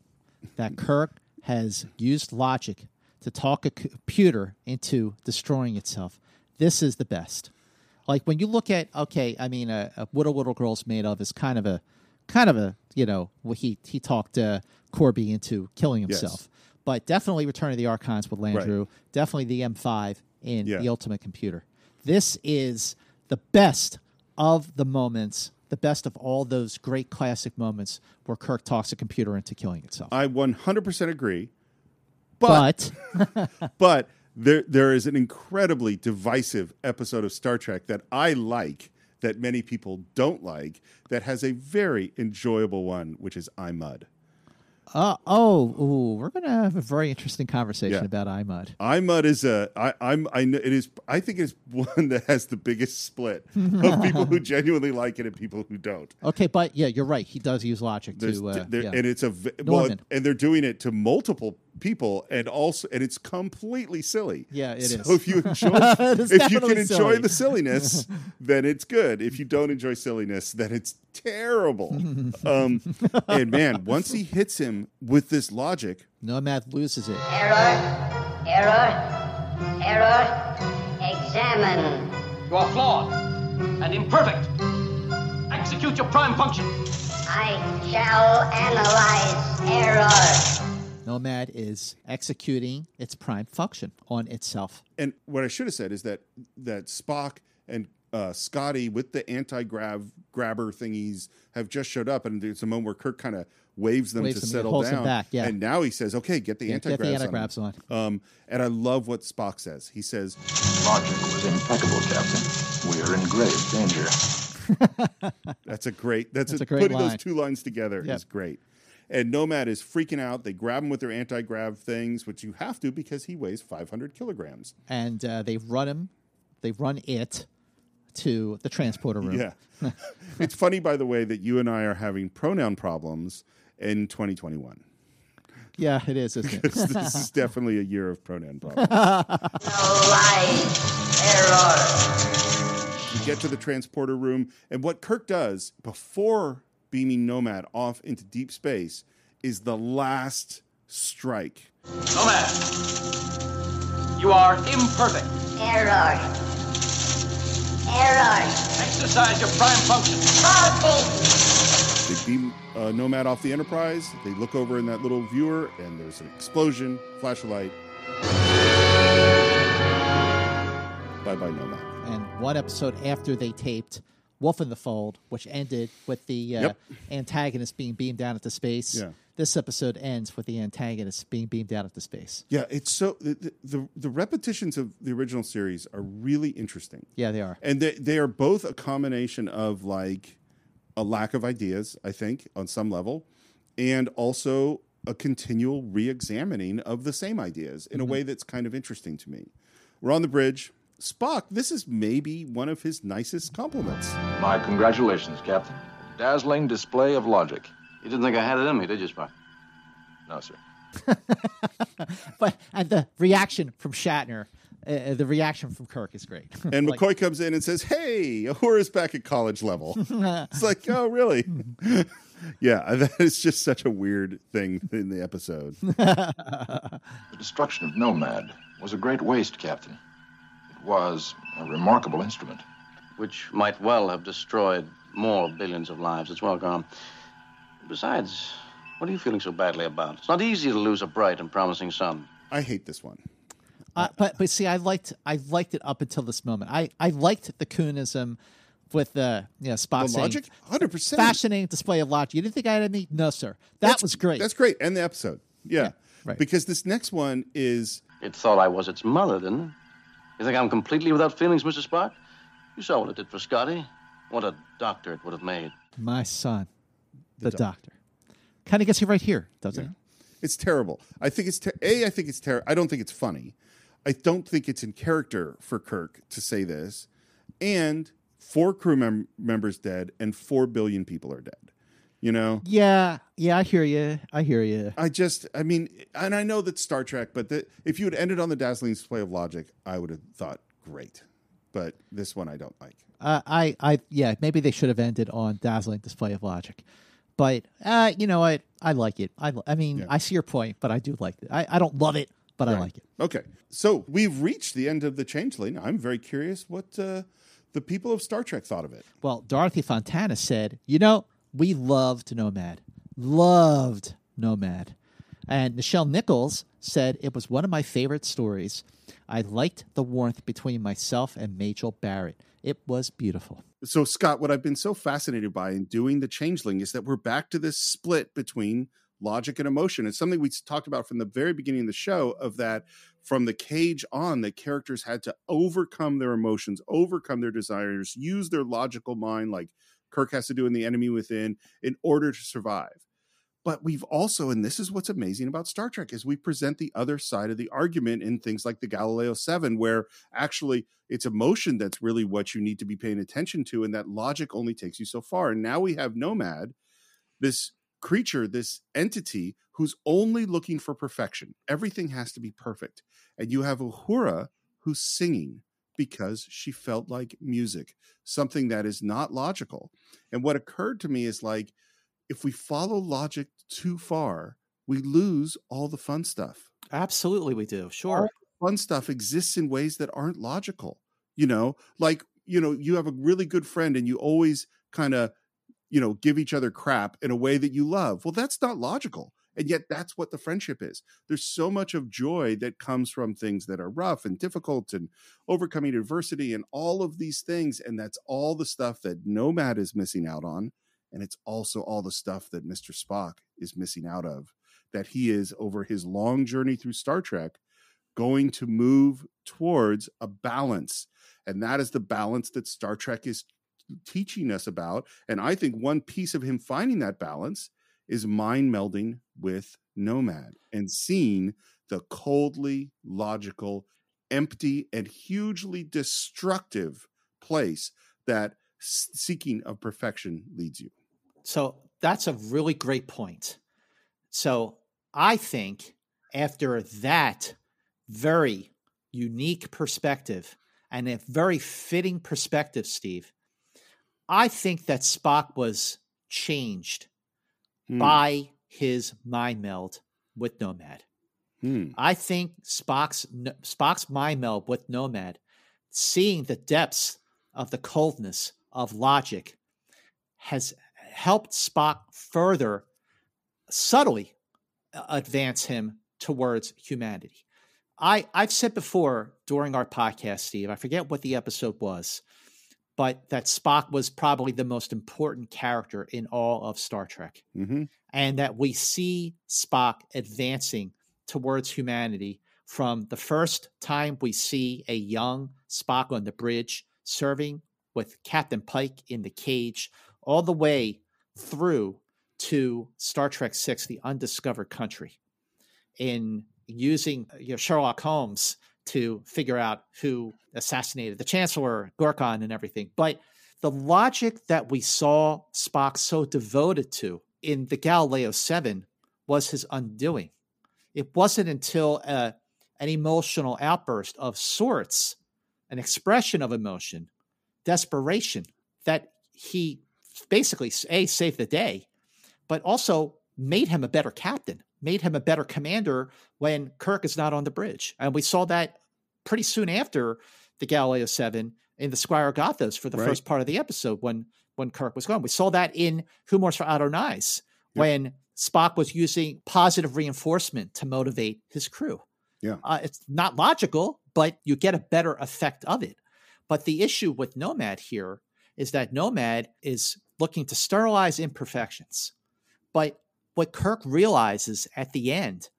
that Kirk has used logic to talk a computer into destroying itself, this is the best. Like when you look at okay, I mean, uh, uh, what a little girl's made of is kind of a kind of a you know he he talked uh, Korby into killing Yes. himself, but definitely Return of the Archons with Landru, definitely the M5 in Yeah. the Ultimate Computer. This is the best of the moments, the best of all those great classic moments where Kirk talks a computer into killing itself. I 100% agree. But but there there is an incredibly divisive episode of Star Trek that I like that many people don't like that has a very enjoyable one, which is I Mudd. Uh, oh, ooh, we're gonna have a very interesting conversation Yeah. about I Mudd. iMud is a I I'm I know it is I think it's one that has the biggest split of people who genuinely like it and people who don't. Okay, but yeah, you're right. He does use logic There's, to, uh, there- yeah. and it's a well, and they're doing it to multiple people, and also and it's completely silly. Yeah, it so is. if you enjoy, if you can enjoy silly. the silliness, then it's good. If you don't enjoy silliness, then it's terrible. um, and man, once he hits him with this logic, Nomad loses it. Error, error, error. Examine. You are flawed and imperfect. Execute your prime function. I shall analyze error. Nomad is executing its prime function on itself. and what I should have said is that that Spock and uh, Scotty with the anti grav grabber thingies have just showed up, and there's a moment where Kirk kind of waves them Waves to them, settle holds them down. back, yeah. And now he says, "Okay, get the Yeah, anti get the gravs anti-gravs on." Um, and I love what Spock says. He says, Logic was impeccable, Captain. We are in grave danger. That's a great. That's, That's a, a great putting line. those two lines together Yep. is great. And Nomad is freaking out. They grab him with their anti grav things, which you have to because he weighs 500 kilograms. And uh, they run him, they run it to the transporter room. Yeah. it's funny, by the way, that you and I are having pronoun problems in 2021. Yeah, it is, isn't it? This is definitely a year of pronoun problems. Analyze error. we get to the transporter room, and what Kirk does before beaming Nomad off into deep space is the last strike. Nomad, you are imperfect. Error. Error. Exercise your prime function. Faulty. They beam uh, Nomad off the Enterprise. They look over in that little viewer, and there's an explosion, flash of light. Bye bye, Nomad. and one episode after they taped Wolf in the Fold, which ended with the uh, Yep. antagonist being beamed down into space. Yeah. This episode ends with the antagonist being beamed down into space. Yeah, it's so the, the the repetitions of the original series are really interesting. Yeah, they are. and they they are both a combination of like a lack of ideas, I think, on some level, and also a continual re-examining of the same ideas in a mm-hmm. way that's kind of interesting to me. We're on the bridge. Spock, this is maybe one of his nicest compliments. My congratulations, Captain. Dazzling display of logic. You didn't think I had it in me, did you, Spock? No, sir. But and the reaction from Shatner, uh, the reaction from Kirk is great. And Like, McCoy comes in and says, "Hey, Uhura's back at college level." it's like, oh, really? yeah, that is just such a weird thing in the episode. The destruction of Nomad was a great waste, Captain. It was a remarkable instrument. Which might well have destroyed more billions of lives. It's well gone. Besides, what are you feeling so badly about? It's not easy to lose a bright and promising son. I hate this one. Uh, but but see, I liked I liked it up until this moment. I, I liked the Coonism with the you know Spock The saying, logic, hundred percent. fascinating display of logic. You didn't think I had any? No, sir. That That's- was great. That's great. End the episode. Yeah. right. Because this next one is It thought I was its mother, didn't it? You think I'm completely without feelings, Mr. Spock? You saw what it did for Scotty. What a doctor it would have made. My son, the, doc- doctor, kind of gets you right here, doesn't it? it's terrible. I think it's ter- a. I think it's terrible. I don't think it's funny. I don't think it's in character for Kirk to say this. And four crew mem- members dead, and four billion people are dead. You know. Yeah, yeah. I hear you. I hear you. I just, I mean, and I know that's Star Trek, but the, if you had ended on the dazzling display of logic, I would have thought great. But this one I don't like. Uh, I, I, yeah. Maybe they should have ended on dazzling display of logic, but uh, you know what? I like it. I, I mean, I see your point, but I do like it. I, I don't love it, but I like it. Okay, so we've reached the end of the Changeling. I'm very curious what uh, the people of Star Trek thought of it. Well, Dorothy Fontana said, you know, we loved Nomad. Loved Nomad. And Nichelle Nichols said it was one of my favorite stories. I liked the warmth between myself and Majel Barrett. It was beautiful. So, Scott, what I've been so fascinated by in doing the Changeling is that we're back to this split between logic and emotion. It's something we talked about from the very beginning of the show of that from the cage on the characters had to overcome their emotions, overcome their desires, use their logical mind like Kirk has to do in The Enemy Within in order to survive. But we've also, and this is what's amazing about Star Trek, is we present the other side of the argument in things like the Galileo 7, where actually it's emotion that's really what you need to be paying attention to, and that logic only takes you so far. And now we have Nomad, this creature, this entity who's only looking for perfection. Everything has to be perfect. And you have Uhura who's singing because she felt like music, something that is not logical. And what occurred to me is like, if we follow logic too far, we lose all the fun stuff. Absolutely, we do. Sure. fun stuff exists in ways that aren't logical. You know, like, you know, you have a really good friend and you always kind of, you know, give each other crap in a way that you love. Well, that's not logical. And yet that's what the friendship is. There's so much of joy that comes from things that are rough and difficult and overcoming adversity and all of these things. And that's all the stuff that Nomad is missing out on and it's also all the stuff that Mr. Spock is missing out of that he is over his long journey through Star Trek going to move towards a balance and that is the balance that Star Trek is teaching us about and I think one piece of him finding that balance is mind melding with Nomad and seeing the coldly logical empty and hugely destructive place that seeking of perfection leads you. So that's a really great point. So I think after that very unique perspective and a very fitting perspective, Steve, I think that Spock was changed hmm. by his mind meld with Nomad. Hmm. I think Spock's Spock's mind meld with Nomad, seeing the depths of the coldness of logic, has helped Spock further subtly uh, advance him towards humanity. I, I've said before during our podcast, Steve, I forget what the episode was, but that Spock was probably the most important character in all of Star Trek. Mm-hmm. And that we see Spock advancing towards humanity from the first time we see a young Spock on the bridge serving with Captain Pike in the cage, all the way through to Star Trek Six: The Undiscovered Country, in using you know, Sherlock Holmes to figure out who assassinated the Chancellor, Gorkon, and everything. But the logic that we saw Spock so devoted to in the Galileo 7 was his undoing. It wasn't until a, uh, an emotional outburst of sorts, an expression of emotion, desperation, that he basically a saved the day, but also made him a better captain, made him a better commander when Kirk is not on the bridge, and we saw that pretty soon after the Galileo Seven in the Squire Gothos for the right. first part of the episode when when Kirk was gone. We saw that in Who Mourns for Adonais yep. when Spock was using positive reinforcement to motivate his crew. Yeah, uh, it's not logical, but you get a better effect of it. But the issue with Nomad here is that Nomad is looking to sterilize imperfections. But what Kirk realizes at the end,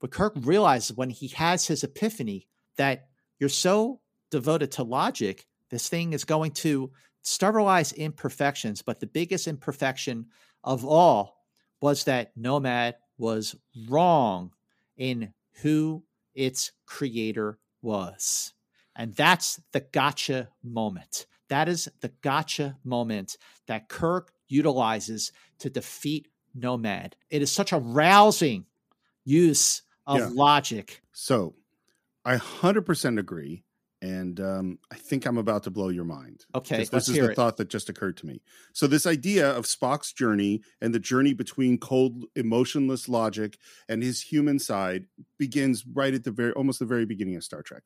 what Kirk realizes when he has his epiphany that you're so devoted to logic, this thing is going to sterilize imperfections. But the biggest imperfection of all was that Nomad was wrong in who its creator was. And that's the gotcha moment. That is the gotcha moment that Kirk utilizes to defeat Nomad. It is such a rousing use of yeah. logic. So I 100% agree and um, I think I'm about to blow your mind. Okay, this is the it. thought that just occurred to me. So this idea of Spock's journey and the journey between cold, emotionless logic and his human side begins right at the very, almost the very beginning of Star Trek,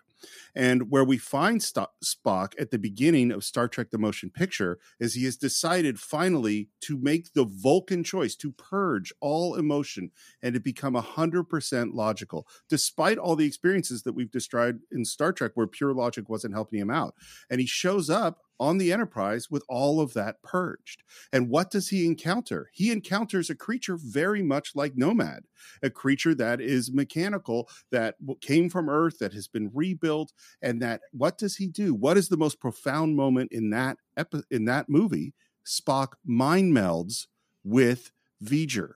and where we find St- Spock at the beginning of Star Trek: The Motion Picture is he has decided finally to make the Vulcan choice to purge all emotion and to become hundred percent logical, despite all the experiences that we've described in Star Trek, where pure logic wasn't helping him out. And he shows up on the Enterprise with all of that purged. And what does he encounter? He encounters a creature very much like Nomad, a creature that is mechanical, that came from Earth, that has been rebuilt, and that what does he do? What is the most profound moment in that epi- in that movie? Spock mind melds with V'ger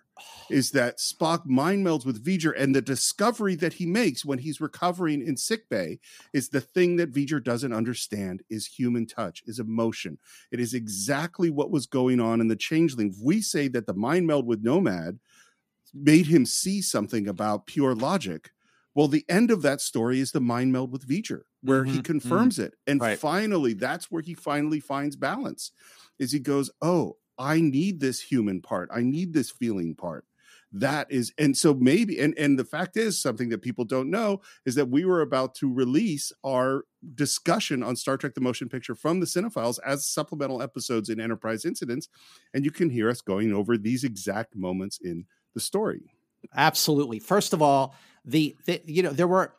is that Spock mind melds with V'ger, and the discovery that he makes when he's recovering in sickbay is the thing that V'ger doesn't understand is human touch, is emotion. It is exactly what was going on in the Changeling. We say that the mind meld with Nomad made him see something about pure logic. Well, the end of that story is the mind meld with V'ger, where mm-hmm, he confirms mm-hmm. it, and right. finally, that's where he finally finds balance. Is he goes, oh, I need this human part. I need this feeling part. That is, and so maybe, and and the fact is, something that people don't know is that we were about to release our discussion on Star Trek: The Motion Picture from the Cinephiles as supplemental episodes in Enterprise Incidents, and you can hear us going over these exact moments in the story. Absolutely. First of all, the, the you know there were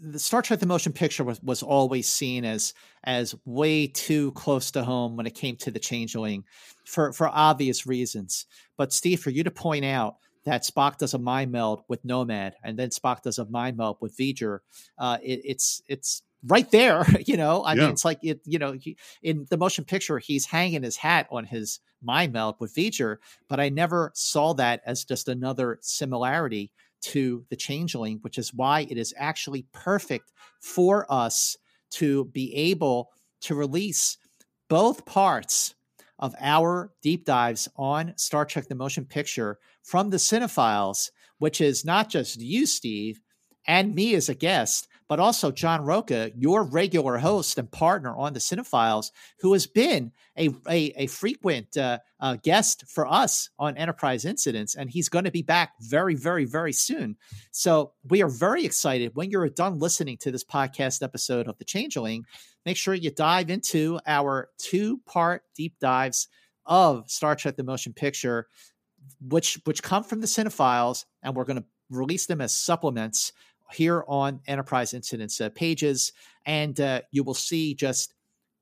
the Star Trek: The Motion Picture was, was always seen as as way too close to home when it came to the Changeling, for for obvious reasons. But Steve, for you to point out that Spock does a mind meld with Nomad, and then Spock does a mind meld with V'ger, uh, it, it's it's right there. You know, I yeah. mean, it's like it. You know, he, in the motion picture, he's hanging his hat on his mind meld with V'ger, but I never saw that as just another similarity to the changeling, which is why it is actually perfect for us to be able to release both parts of our deep dives on Star Trek the Motion Picture from the Cinephiles, which is not just you, Steve, and me as a guest, but also John Roca, your regular host and partner on the Cinephiles, who has been a, a, a frequent uh, uh, guest for us on Enterprise Incidents. And he's going to be back very, very, very soon. So we are very excited. When you're done listening to this podcast episode of The Changeling, make sure you dive into our two part deep dives of Star Trek The Motion Picture. Which which come from the cinephiles, and we're going to release them as supplements here on Enterprise Incidents uh, pages, and uh, you will see just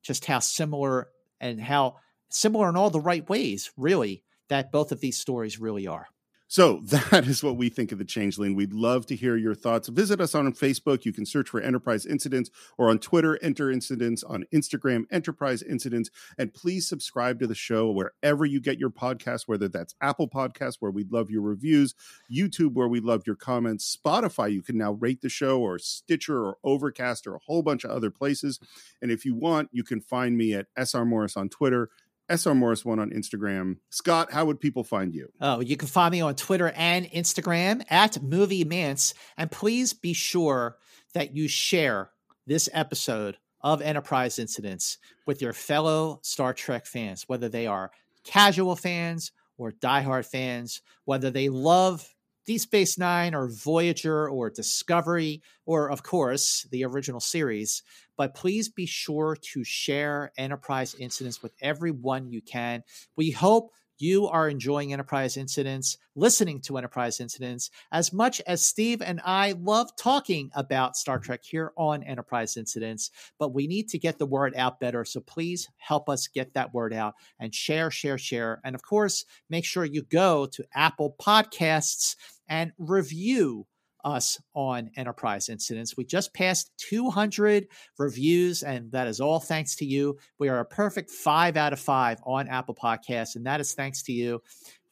just how similar and how similar in all the right ways, really, that both of these stories really are. So that is what we think of the Changeling. We'd love to hear your thoughts. Visit us on Facebook. You can search for Enterprise Incidents or on Twitter, Enter Incidents, on Instagram, Enterprise Incidents. And please subscribe to the show wherever you get your podcast, whether that's Apple Podcasts, where we'd love your reviews, YouTube, where we love your comments, Spotify, you can now rate the show, or Stitcher or Overcast or a whole bunch of other places. And if you want, you can find me at SR Morris on Twitter SR Morris one on Instagram. Scott, how would people find you? Oh, you can find me on Twitter and Instagram at Movie Mantz. And please be sure that you share this episode of Enterprise Incidents with your fellow Star Trek fans, whether they are casual fans or diehard fans, whether they love Deep Space Nine or Voyager or Discovery, or of course, the original series. But please be sure to share Enterprise incidents with everyone you can. We hope you are enjoying Enterprise Incidents, listening to Enterprise Incidents, as much as Steve and I love talking about Star Trek here on Enterprise Incidents. But we need to get the word out better. So please help us get that word out and share, share, share. And of course, make sure you go to Apple Podcasts and review us on enterprise incidents. We just passed 200 reviews, and that is all thanks to you. We are a perfect five out of five on Apple Podcasts, and that is thanks to you.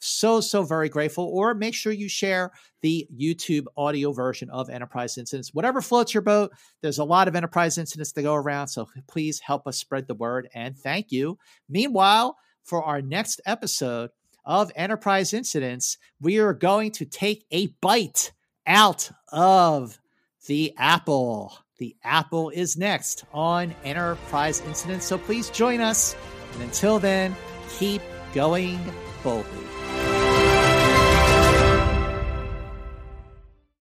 So, so very grateful. Or make sure you share the YouTube audio version of Enterprise Incidents. Whatever floats your boat, there's a lot of Enterprise Incidents to go around. So please help us spread the word, and thank you. Meanwhile, for our next episode of Enterprise Incidents, we are going to take a bite out of the apple. The apple is next on Enterprise Incidents. So please join us. And until then, keep going boldly.